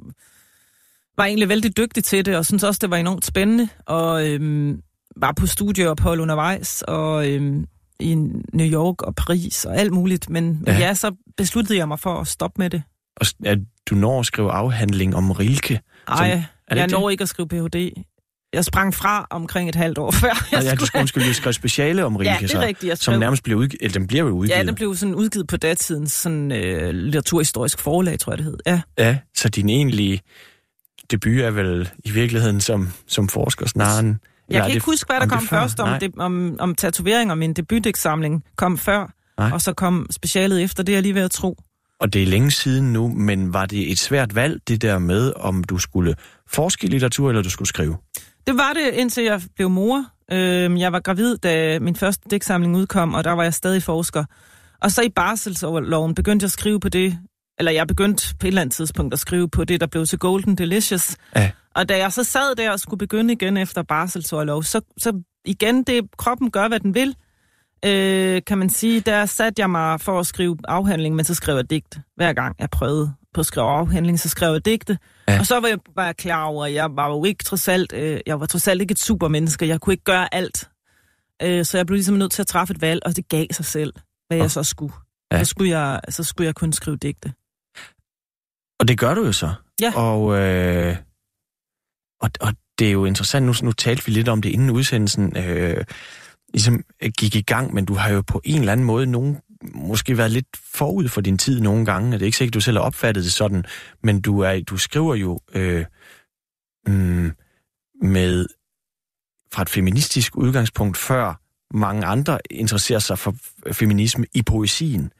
var egentlig vældig dygtig til det, og synes også, det var enormt spændende, og øhm, var på studieophold undervejs, og øhm, i New York og Paris og alt muligt, men Ja. ja. så besluttede jeg mig for at stoppe med det. Og at du når at skrive afhandling om Rilke. Ej, det jeg ikke når ikke at skrive Ph.D. Jeg sprang fra omkring et halvt år (laughs) før. Jeg Ja, ja, du skulle- skulle undskyld, skrev speciale om Rilke, ja, det er rigtigt. Jeg som nærmest bliver udgivet, eller den bliver jo udgivet. ja, den blev sådan udgivet på datidens sådan, øh, litteraturhistorisk forlag, tror jeg det hed. Ja. Ja, så din egentlige debut er vel i virkeligheden som, som forsker snarere end... Jeg kan det- ikke huske, hvad der om det kom før? først, om, Nej. det, om, om tatoveringer. Min debutexamling kom før, Nej. og så kom specialet efter, det er jeg lige ved at tro. Og det er længe siden nu, men var det et svært valg, det der med, om du skulle forske i litteratur, eller du skulle skrive? Det var det, indtil jeg blev mor. Øhm, jeg var gravid, da min første digtsamling udkom, og der var jeg stadig forsker. Og så i barselsloven begyndte jeg at skrive på det, eller jeg begyndte på et eller andet tidspunkt at skrive på det, der blev til Golden Delicious. Ja. Og da jeg så sad der og skulle begynde igen efter barselsorlov, så, så igen, det kroppen gør, hvad den vil, øh, kan man sige, der satte jeg mig for at skrive afhandling, men så skrev jeg digt. Hver gang jeg prøvede på at skrive afhandling, så skrev jeg digte. Ja. Og så var jeg, var jeg klar over, at jeg var jo ikke trods alt, øh, jeg var trods alt ikke et supermenneske. Jeg kunne ikke gøre alt. Øh, så jeg blev ligesom nødt til at træffe et valg, og det gav sig selv, hvad Og- jeg så skulle. Ja. Så, skulle jeg, så skulle jeg kun skrive digte. Og det gør du jo så. Ja. Og, øh, og, og det er jo interessant, nu, nu talte vi lidt om det inden udsendelsen øh, ligesom gik i gang, men du har jo på en eller anden måde nogen, måske været lidt forud for din tid nogle gange, og det er ikke sikkert, du selv har opfattet det sådan, men du, er, du skriver jo øh, mm, med fra et feministisk udgangspunkt før mange andre interesserer sig for feminisme i poesien.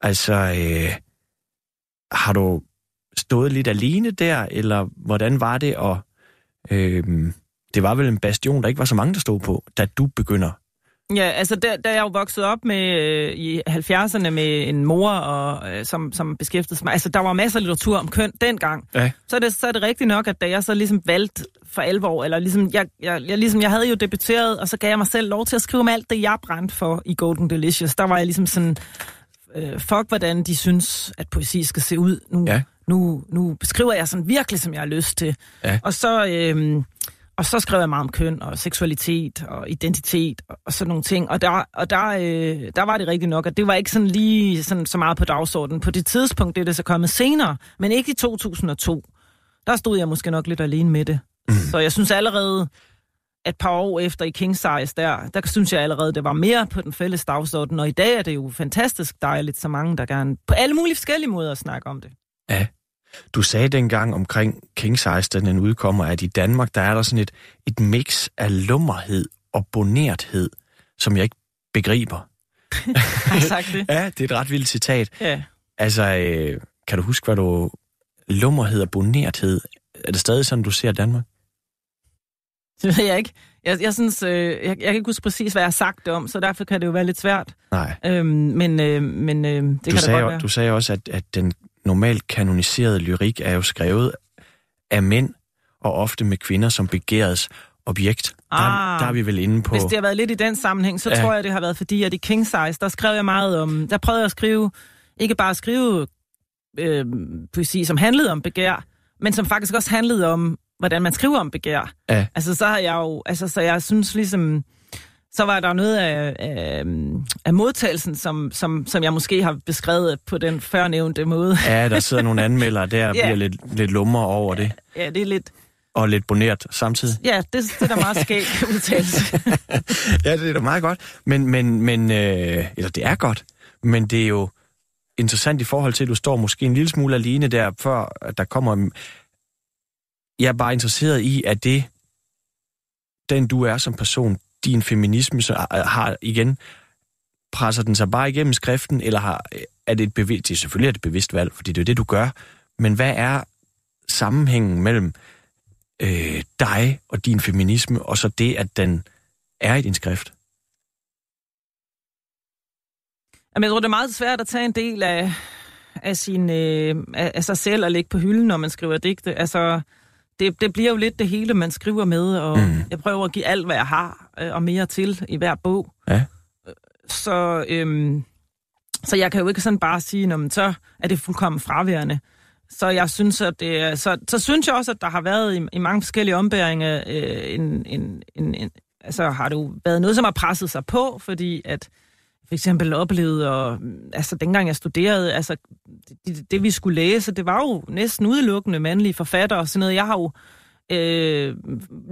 Altså, øh, har du stået lidt alene der, eller hvordan var det? Og øh, det var vel en bastion, der ikke var så mange, der stod på, da du begynder. Ja, altså da, da jeg jo voksede op med øh, i 70'erne med en mor, og, øh, som, som beskæftigede mig, altså der var masser af litteratur om køn dengang, Ja. så er, det, så er det rigtigt nok, at da jeg så ligesom valgte for alvor, eller ligesom jeg, jeg, jeg, ligesom, jeg havde jo debuteret, og så gav jeg mig selv lov til at skrive om alt det, jeg brændte for i Golden Delicious. Der var jeg ligesom sådan, øh, fuck hvordan de synes, at poesi skal se ud. Nu, Ja. nu, nu beskriver jeg sådan virkelig, som jeg har lyst til. Ja. Og så... Øh, og så skrev jeg meget om køn og seksualitet og identitet og, og sådan nogle ting. Og der, og der, øh, der var det rigtigt nok, at det var ikke sådan lige sådan, så meget på dagsordenen. På det tidspunkt, det er det så kommet senere, men ikke i 2002. Der stod jeg måske nok lidt alene med det. Mm. Så jeg synes allerede, et par år efter i King Size, der, der synes jeg allerede, det var mere på den fælles dagsorden. Og i dag er det jo fantastisk dejligt, så mange, der gerne på alle mulige forskellige måder at snakke om det. Ja. Du sagde dengang omkring King Size, da den udkommer, at i Danmark, der er der sådan et, et mix af lummerhed og bonerthed, som jeg ikke begriber. (laughs) Har sagt det? Ja, det er et ret vildt citat. Ja. Altså, øh, kan du huske, hvad du... Lummerhed og bonerthed, er det stadig sådan, du ser Danmark? Det ved jeg ikke. Jeg, jeg synes, øh, jeg, jeg kan ikke huske præcis, hvad jeg har sagt om, så derfor kan det jo være lidt svært. Nej. Øhm, men øh, men øh, det Du kan sagde, det godt være. du sagde også, at, at den normalt kanoniserede lyrik er jo skrevet af mænd, og ofte med kvinder som begæres objekt. Der, Ah. der er vi vel inde på... Hvis det har været lidt i den sammenhæng, så ja. tror jeg, det har været fordi, at i King Size, der skrev jeg meget om... Der prøvede jeg at skrive, ikke bare at skrive øh, poesi, som handlede om begær, men som faktisk også handlede om, hvordan man skriver om begær. Ja. Altså, så har jeg jo... Altså, så jeg synes ligesom... Så var der noget af, af, af modtagelsen, som, som, som jeg måske har beskrevet på den førnævnte måde. Ja, der sidder nogle (laughs) anmeldere der og Ja. bliver lidt, lidt lummer over det, Ja, det er lidt... og lidt boneret samtidig. Ja, det, det er da meget skæg udtalelse. (laughs) Ja, det er da meget godt. Men, men, men øh, eller det er godt, men det er jo interessant i forhold til, at du står måske en lille smule alene der, før at der kommer... en- Jeg er bare interesseret i, at det, den du er som person, din feminisme, så øh, har igen, presser den sig bare igennem skriften, eller har, øh, er det et bevidst, det er selvfølgelig er det et bevidst valg, fordi det er det, du gør, men hvad er sammenhængen mellem øh, dig og din feminisme, og så det, at den er i din skrift? Jamen, jeg tror, det er meget svært at tage en del af, af, sin, øh, af, af sig selv og lægge på hylden, når man skriver digte. Altså, det, det bliver jo lidt det hele, man skriver med, og Mm. jeg prøver at give alt, hvad jeg har, øh, og mere til i hver bog. Ja. Så, øhm, så jeg kan jo ikke sådan bare sige, "Nå, men så er det fuldkommen fraværende. Så jeg synes, at det så, så synes jeg også, at der har været i, i mange forskellige ombæringer, øh, en, en, en, en, altså har det jo været noget, som har presset sig på, fordi at for eksempel oplevede, og, altså dengang jeg studerede, altså det, det vi skulle læse, det var jo næsten udelukkende mandlige forfattere og sådan noget. Jeg har jo øh,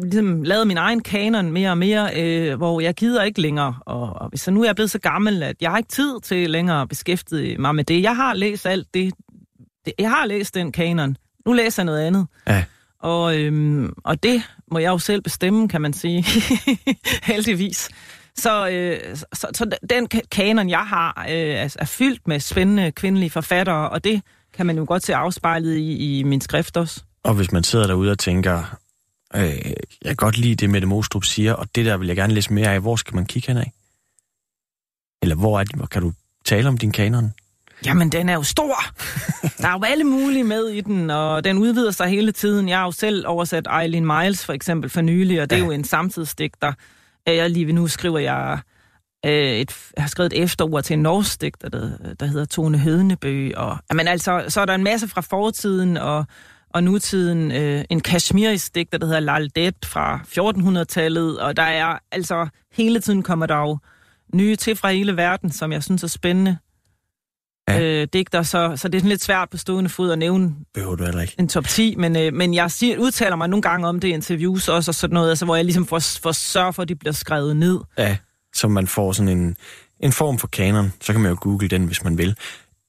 ligesom lavet min egen kanon mere og mere, øh, hvor jeg gider ikke længere. Og, og jeg nu er jeg blevet så gammel, at jeg har ikke tid til længere at beskæftige mig med det. Jeg har læst alt det. det jeg har læst den kanon. Nu læser jeg noget andet. Ja. Og, øhm, og det må jeg jo selv bestemme, kan man sige. (laughs) Heldigvis. Så, øh, så, så, den ka- kanon, jeg har, øh, er, er fyldt med spændende kvindelige forfattere, og det kan man jo godt se afspejlet i, i min skrift også. Og hvis man sidder derude og tænker, øh, jeg kan godt lide det, Mette Mostrup siger, og det der vil jeg gerne læse mere af, hvor skal man kigge hen af? Eller hvor er det, hvor kan du tale om din kanon? Jamen, den er jo stor. Der er jo alle mulige med i den, og den udvider sig hele tiden. Jeg har jo selv oversat Eileen Miles for eksempel for nylig, og det er Ja. jo en samtidsdigter. Øh, Jeg lige ved nu skriver jeg øh, et, jeg har skrevet et efterord til en norsk digter, der, der hedder Tone Hødnebø. Og, men altså, så er der en masse fra fortiden og, og nutiden. Øh, en kashmirisk digter, der hedder Lal Det fra 1400-tallet. Og der er altså hele tiden kommer der jo nye til fra hele verden, som jeg synes er spændende Ja. øh, digter, så, så det er sådan lidt svært på stående fod at nævne Behøver du ikke. en top 10, men, øh, men jeg siger, udtaler mig nogle gange om det i interviews også, og sådan noget, altså, hvor jeg ligesom får, får sørge for, at de bliver skrevet ned. Ja, så man får sådan en, en form for kanon. Så kan man jo google den, hvis man vil.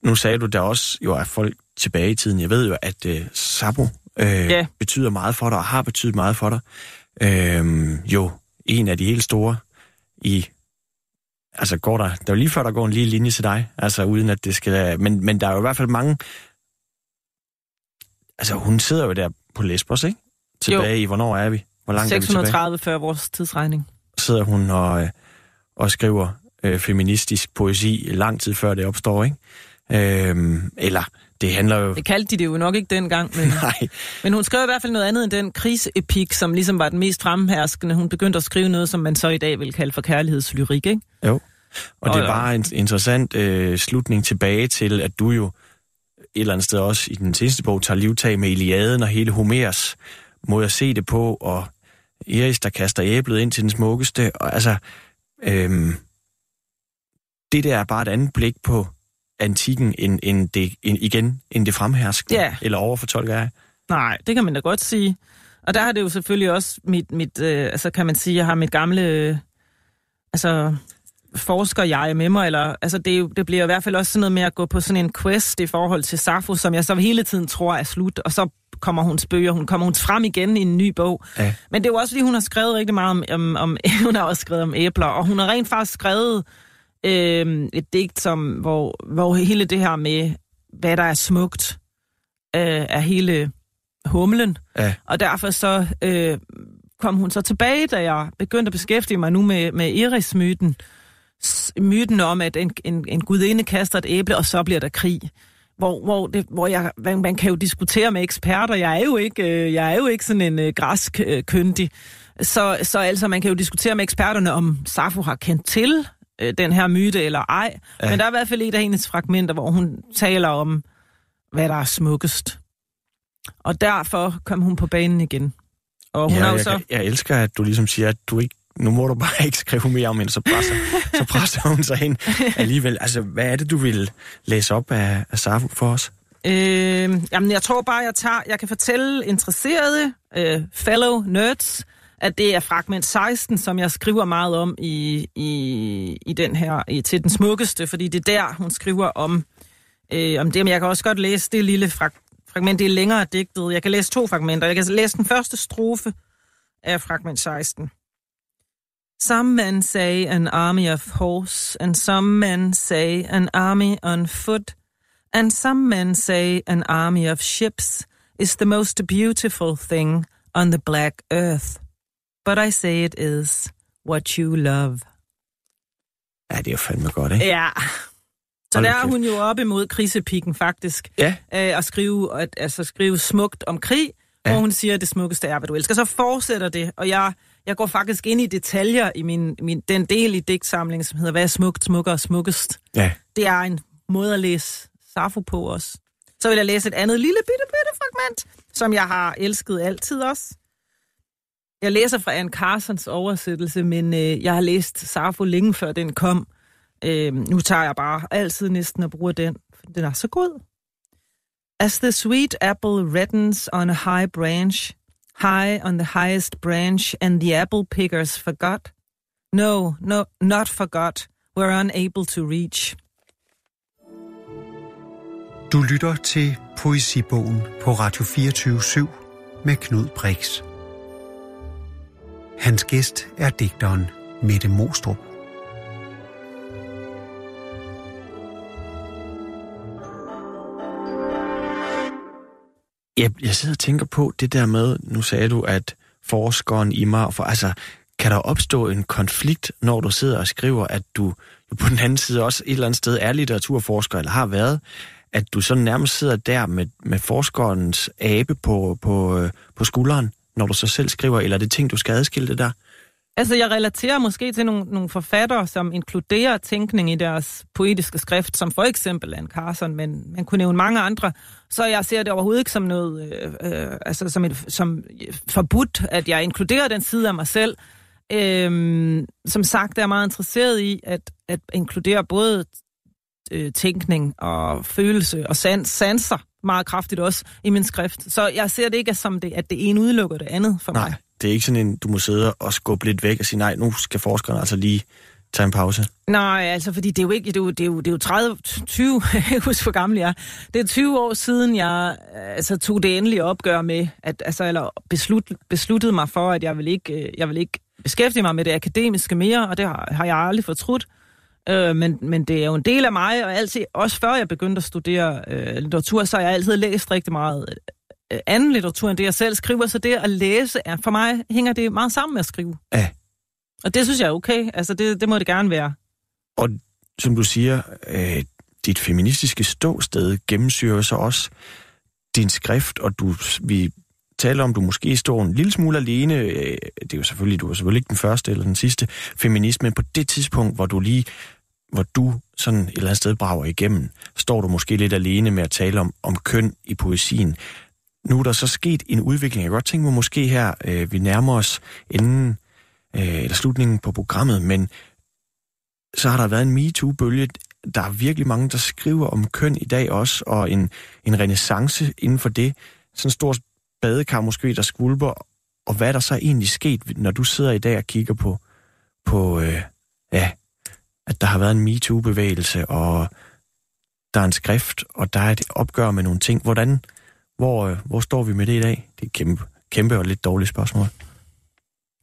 Nu sagde du, der også jo er folk tilbage i tiden. Jeg ved jo, at øh, Sabo øh, Ja. betyder meget for dig, og har betydet meget for dig. Øh, jo, en af de helt store i... Altså går der... Der er jo lige før, der går en lille linje til dig. Altså uden at det skal... Men, men der er jo i hvert fald mange... Altså hun sidder jo der på Lesbos, ikke? Tilbage jo. i... Hvornår er vi? Hvor langt er vi tilbage? 630 før vores tidsregning. sidder hun og, øh, og skriver øh, feministisk poesi lang tid før det opstår, ikke? Øhm, eller det handler jo... Det kaldte de det jo nok ikke dengang, men, (laughs) Nej, men hun skrev i hvert fald noget andet end den krigsepik, som ligesom var den mest fremherskende. Hun begyndte at skrive noget, som man så i dag vil kalde for kærlighedslyrik, ikke? jo. Og det er Og- bare en interessant øh, slutning tilbage til, at du jo et eller andet sted også i den seneste bog tager livtag med Iliaden og hele Homers måde at se det på, og Eris, der kaster æblet ind til den smukkeste. Og altså, øhm, det der er bare et andet blik på antikken, end, end det, end, igen, end det fremherskende. Ja. Eller overfortolker jeg. Nej, det kan man da godt sige. Og der har det jo selvfølgelig også mit, mit øh, altså kan man sige, jeg har mit gamle, øh, altså forsker jeg med mig, eller, altså det, jo, det bliver i hvert fald også sådan noget med at gå på sådan en quest i forhold til Safo, som jeg så hele tiden tror er slut, og så kommer hun spøger, hun kommer hun frem igen i en ny bog. Ja. Men det er jo også, fordi hun har skrevet rigtig meget om, om, om (laughs) hun har også skrevet om æbler, og hun har rent faktisk skrevet øh, et digt, som, hvor, hvor hele det her med, hvad der er smukt, øh, er hele humlen. Ja. Og derfor så øh, kom hun så tilbage, da jeg begyndte at beskæftige mig nu med, med Iris-myten. Myten om, at en, en, en gudinde kaster et æble, og så bliver der krig. Hvor, hvor, det, hvor jeg, man, man kan jo diskutere med eksperter. Jeg er jo ikke, øh, jeg er jo ikke sådan en øh, græsk øh, kyndig. Så, så altså, man kan jo diskutere med eksperterne, om Safo har kendt til øh, den her myte eller ej. Ja. Men der er i hvert fald et af hendes fragmenter, hvor hun taler om, hvad der er smukkest. Og derfor kom hun på banen igen. Og hun ja, har jeg, så... jeg elsker, at du ligesom siger, at du ikke nu må du bare (laughs) ikke skrive mere om hende, så presser, så (laughs) presser hun sig ind alligevel. Altså, hvad er det, du vil læse op af, af Safo for os? Øh, jamen, jeg tror bare, jeg tager... Jeg kan fortælle interesserede øh, fellow nerds, at det er fragment 16, som jeg skriver meget om i, i, i den her, i, til den smukkeste, fordi det er der, hun skriver om, øh, om det. Men jeg kan også godt læse det lille frag, fragment, det er længere digtet. Jeg kan læse to fragmenter. Jeg kan læse den første strofe af fragment 16. Some men say an army of horse, and some men say an army on foot, and some men say an army of ships is the most beautiful thing on the black earth. But I say it is what you love. Ja, det er jo fandme godt, ikke? Ja. Så Hold der er hun jo op imod krisepikken faktisk. Ja. Øh, at skrive, at, altså skrive smukt om krig, ja. hvor hun siger, at det smukkeste er, hvad du elsker. Så fortsætter det, og jeg, jeg går faktisk ind i detaljer i min, min, den del i digtsamlingen, som hedder, hvad er smukt, smukkere og smukkest. Ja. Det er en måde at læse Safo på også. Så vil jeg læse et andet lille bitte, bitte fragment, som jeg har elsket altid også. Jeg læser fra Anne Carsons oversættelse, men øh, jeg har læst Safo længe før den kom. Øh, nu tager jeg bare altid næsten og bruger den, for den er så god. As the sweet apple reddens on a high branch, high on the highest branch, and the apple pickers forgot. No, no, not forgot. We're unable to reach. Du lytter til Poesibogen på Radio 24 med Knud Brix. Hans gæst er digteren Mette Mostrup. Jeg, jeg sidder og tænker på det der med, nu sagde du, at forskeren i mig, for altså, kan der opstå en konflikt, når du sidder og skriver, at du jo på den anden side også et eller andet sted er litteraturforsker, eller har været, at du så nærmest sidder der med, med forskerens abe på, på, øh, på skulderen, når du så selv skriver, eller er det ting, du skal adskille det der? Altså, jeg relaterer måske til nogle, nogle forfattere, som inkluderer tænkning i deres poetiske skrift, som for eksempel Anne Carson, men man kunne nævne mange andre. Så jeg ser det overhovedet ikke som noget, øh, øh, altså som, et, som forbudt, at jeg inkluderer den side af mig selv. Øh, som sagt er jeg meget interesseret i at, at inkludere både øh, tænkning og følelse og sans, sanser meget kraftigt også i min skrift. Så jeg ser det ikke som det, at det ene udelukker det andet for mig. Nej, det er ikke sådan en, du må sidde og skubbe lidt væk og sige, nej, nu skal forskeren altså lige tage en pause. Nej, altså, fordi det er jo ikke, det er jo, det er jo, det er jo 30, 20, (laughs) jeg kan ikke huske, hvor gammel jeg er. Det er 20 år siden, jeg øh, altså, tog det endelige opgør med, at, altså, eller beslut, besluttede mig for, at jeg vil ikke, øh, jeg vil ikke beskæftige mig med det akademiske mere, og det har, har jeg aldrig fortrudt. Øh, men, men det er jo en del af mig, og altid, også før jeg begyndte at studere øh, litteratur, så har jeg altid læst rigtig meget øh, anden litteratur, end det jeg selv skriver, så det at læse, er, for mig hænger det meget sammen med at skrive. Ja. Og det synes jeg er okay, altså det, det må det gerne være. Og som du siger, øh, dit feministiske ståsted gennemsyrer så også din skrift, og du, vi taler om, du måske står en lille smule alene. Øh, det er jo selvfølgelig, du er selvfølgelig ikke den første eller den sidste feminist, men på det tidspunkt, hvor du lige hvor du sådan et eller andet sted brager igennem, står du måske lidt alene med at tale om, om køn i poesien. Nu er der så sket en udvikling. Jeg kan godt tænke mig måske her, øh, vi nærmer os enden, øh, eller slutningen på programmet, men så har der været en MeToo-bølge. Der er virkelig mange, der skriver om køn i dag også, og en, en renaissance inden for det. Sådan en stor badekar måske, der skvulper. Og hvad er der så egentlig sket, når du sidder i dag og kigger på, på øh, ja, at der har været en MeToo-bevægelse, og der er en skrift, og der er et opgør med nogle ting. Hvordan, hvor, øh, hvor står vi med det i dag? Det er et kæmpe, kæmpe og lidt dårligt spørgsmål.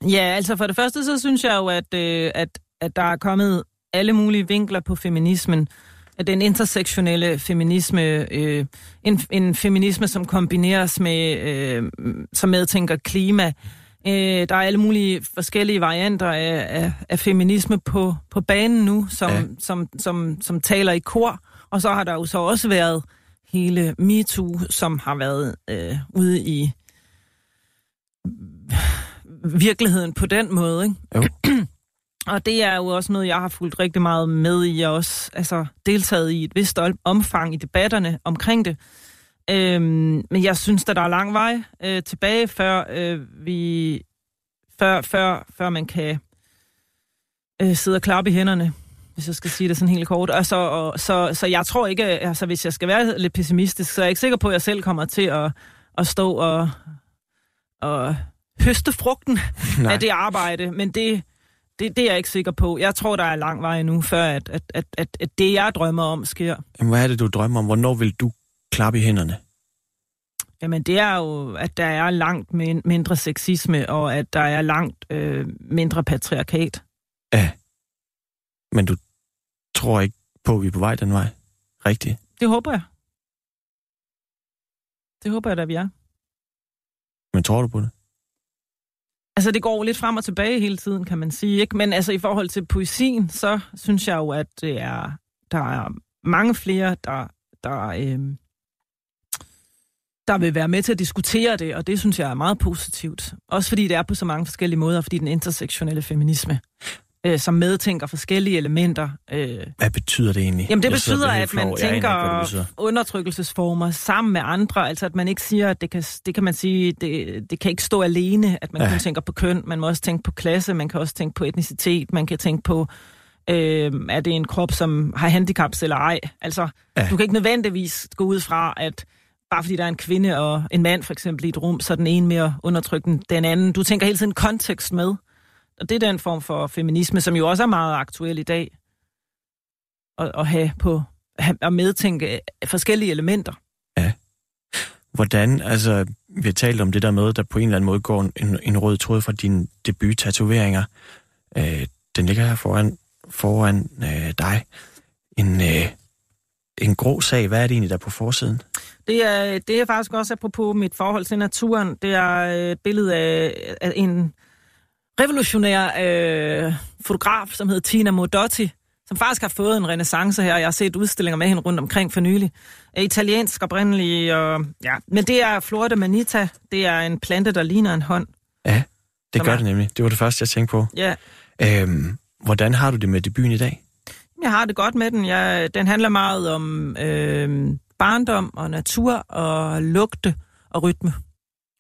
Ja, altså for det første, så synes jeg jo, at, øh, at, at der er kommet alle mulige vinkler på feminismen. At den intersektionelle feminisme, øh, en, en feminisme, som kombineres med, øh, som medtænker klima. Øh, der er alle mulige forskellige varianter af, af, af feminisme på, på banen nu, som, Ja. ja. som, som, som taler i kor. Og så har der jo så også været hele MeToo, som har været øh, ude i virkeligheden på den måde, ikke? Jo. Og det er jo også noget, jeg har fulgt rigtig meget med i, og også altså, deltaget i et vist omfang i debatterne omkring det. Øhm, men jeg synes, at der er lang vej øh, tilbage, før øh, vi før, før, før man kan øh, sidde og klappe i hænderne, hvis jeg skal sige det sådan helt kort. Og så, og, så, så jeg tror ikke, altså hvis jeg skal være lidt pessimistisk, så er jeg ikke sikker på, at jeg selv kommer til at, at stå og, og høste frugten (laughs) Nej. af det arbejde. Men det, det, det er jeg ikke sikker på. Jeg tror, der er lang vej nu, før at, at, at, at, at det, jeg drømmer om, sker. Jamen, hvad er det, du drømmer om? Hvornår vil du klappe i hænderne? Jamen, det er jo, at der er langt mindre sexisme, og at der er langt øh, mindre patriarkat. Ja. Men du tror ikke på, at vi er på vej den vej? Rigtigt? Det håber jeg. Det håber jeg da, vi er. Men tror du på det? Altså, det går lidt frem og tilbage hele tiden, kan man sige. Ikke? Men altså, i forhold til poesien, så synes jeg jo, at det er, der er mange flere, der, der, øh, der vil være med til at diskutere det, og det synes jeg er meget positivt. Også fordi det er på så mange forskellige måder, fordi den intersektionelle feminisme øh, som medtænker forskellige elementer. Øh. Hvad betyder det egentlig? Jamen det jeg betyder, at man tænker ikke, undertrykkelsesformer sammen med andre, altså at man ikke siger, at det kan, det kan man sige, det, det kan ikke stå alene, at man ja. kun tænker på køn, man må også tænke på klasse, man kan også tænke på etnicitet, man kan tænke på, øh, er det en krop, som har handicaps eller ej. Altså, ja. du kan ikke nødvendigvis gå ud fra, at bare fordi der er en kvinde og en mand for eksempel i et rum, så er den ene mere undertrykt end den anden. Du tænker hele tiden kontekst med. Og det er den form for feminisme, som jo også er meget aktuel i dag. At, at have på at medtænke forskellige elementer. Ja. Hvordan, altså, vi har talt om det der med, der på en eller anden måde går en, en rød tråd fra dine debut-tatoveringer. Øh, den ligger her foran, foran øh, dig. En, øh, en grå sag. Hvad er det egentlig, der er på forsiden? Det er, det er faktisk også apropos mit forhold til naturen. Det er et billede af, af en revolutionær øh, fotograf, som hedder Tina Modotti, som faktisk har fået en renaissance her. Jeg har set udstillinger med hende rundt omkring for nylig. Er italiensk oprindelig, og, ja. men det er Florida Manita. Det er en plante, der ligner en hånd. Ja, det gør er... det nemlig. Det var det første, jeg tænkte på. Ja. Øhm, hvordan har du det med debuten i dag? Jeg har det godt med den. Jeg, den handler meget om øh, barndom og natur og lugte og rytme.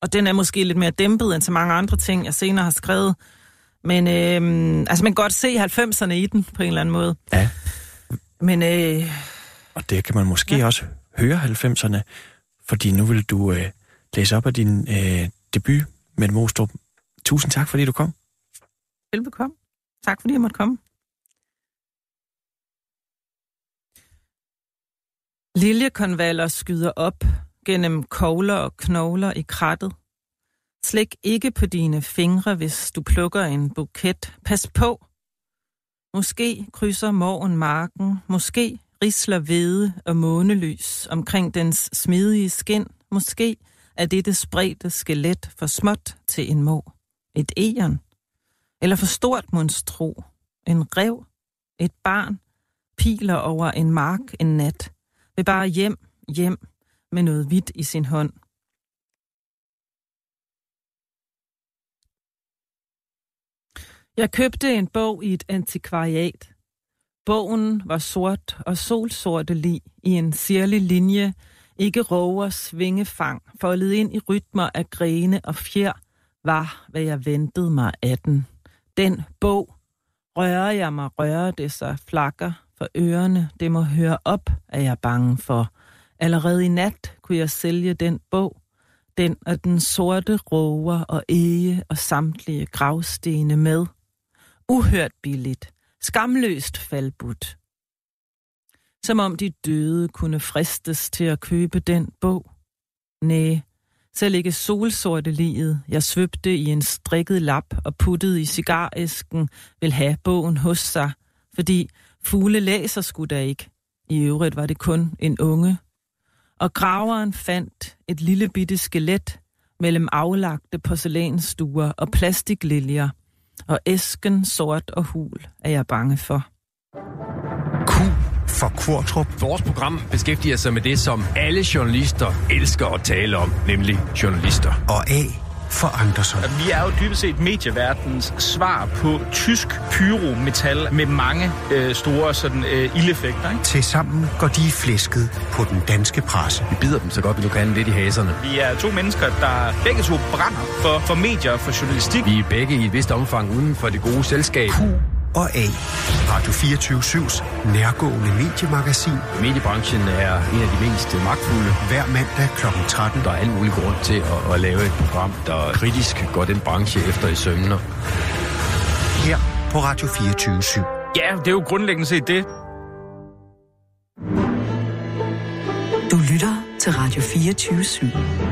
Og den er måske lidt mere dæmpet end så mange andre ting, jeg senere har skrevet. Men øh, altså, man kan godt se 90'erne i den på en eller anden måde. Ja. Men... Øh, og det kan man måske ja. også høre 90'erne, fordi nu vil du øh, læse op af din øh, debut, med Mostrup. Tusind tak, fordi du kom. Velbekomme. Tak, fordi jeg måtte komme. Liljekonvaller skyder op gennem kogler og knogler i krattet. Slik ikke på dine fingre, hvis du plukker en buket. Pas på. Måske krydser morgen marken, måske risler hvede og månelys omkring dens smidige skin. Måske er det det spredte skelet for småt til en må. Et egern, Eller for stort monstro. En rev. Et barn. Piler over en mark en nat. Vil bare hjem, hjem, med noget hvidt i sin hånd. Jeg købte en bog i et antikvariat. Bogen var sort og solsorte lig i en sirlig linje, ikke rovers svingefang, foldet ind i rytmer af grene og fjer, var, hvad jeg ventede mig af den. Den bog, rører jeg mig, rører det sig flakker for ørerne, det må høre op, er jeg bange for. Allerede i nat kunne jeg sælge den bog, den og den sorte roer og ege og samtlige gravstene med. Uhørt billigt, skamløst faldbudt. Som om de døde kunne fristes til at købe den bog. Næh, selv ikke solsorte livet, jeg svøbte i en strikket lap og puttede i cigaræsken, vil have bogen hos sig, fordi fugle læser skulle der ikke. I øvrigt var det kun en unge, og graveren fandt et lille bitte skelet mellem aflagte porcelænsstuer og plastikliljer, og æsken sort og hul er jeg bange for. Q for Kvartrup. Vores program beskæftiger sig med det, som alle journalister elsker at tale om, nemlig journalister. Og A for Andersen. Vi er jo dybest set medieverdens svar på tysk pyrometal med mange øh, store sådan, øh, ildeffekter. Ikke? Tilsammen går de i flæsket på den danske presse. Vi bider dem så godt, vi nu kan lidt i haserne. Vi er to mennesker, der begge to brænder for, for medier og for journalistik. Vi er begge i et vist omfang uden for det gode selskab. Q og A. Radio 24-7's nærgående mediemagasin. Mediebranchen er en af de mest magtfulde. Hver mandag kl. 13. Der er alle mulige grund til at, at lave et program, der kritisk går den branche efter i sømner. Her på Radio 24-7. Ja, det er jo grundlæggende set det. Du lytter til Radio 24 /7.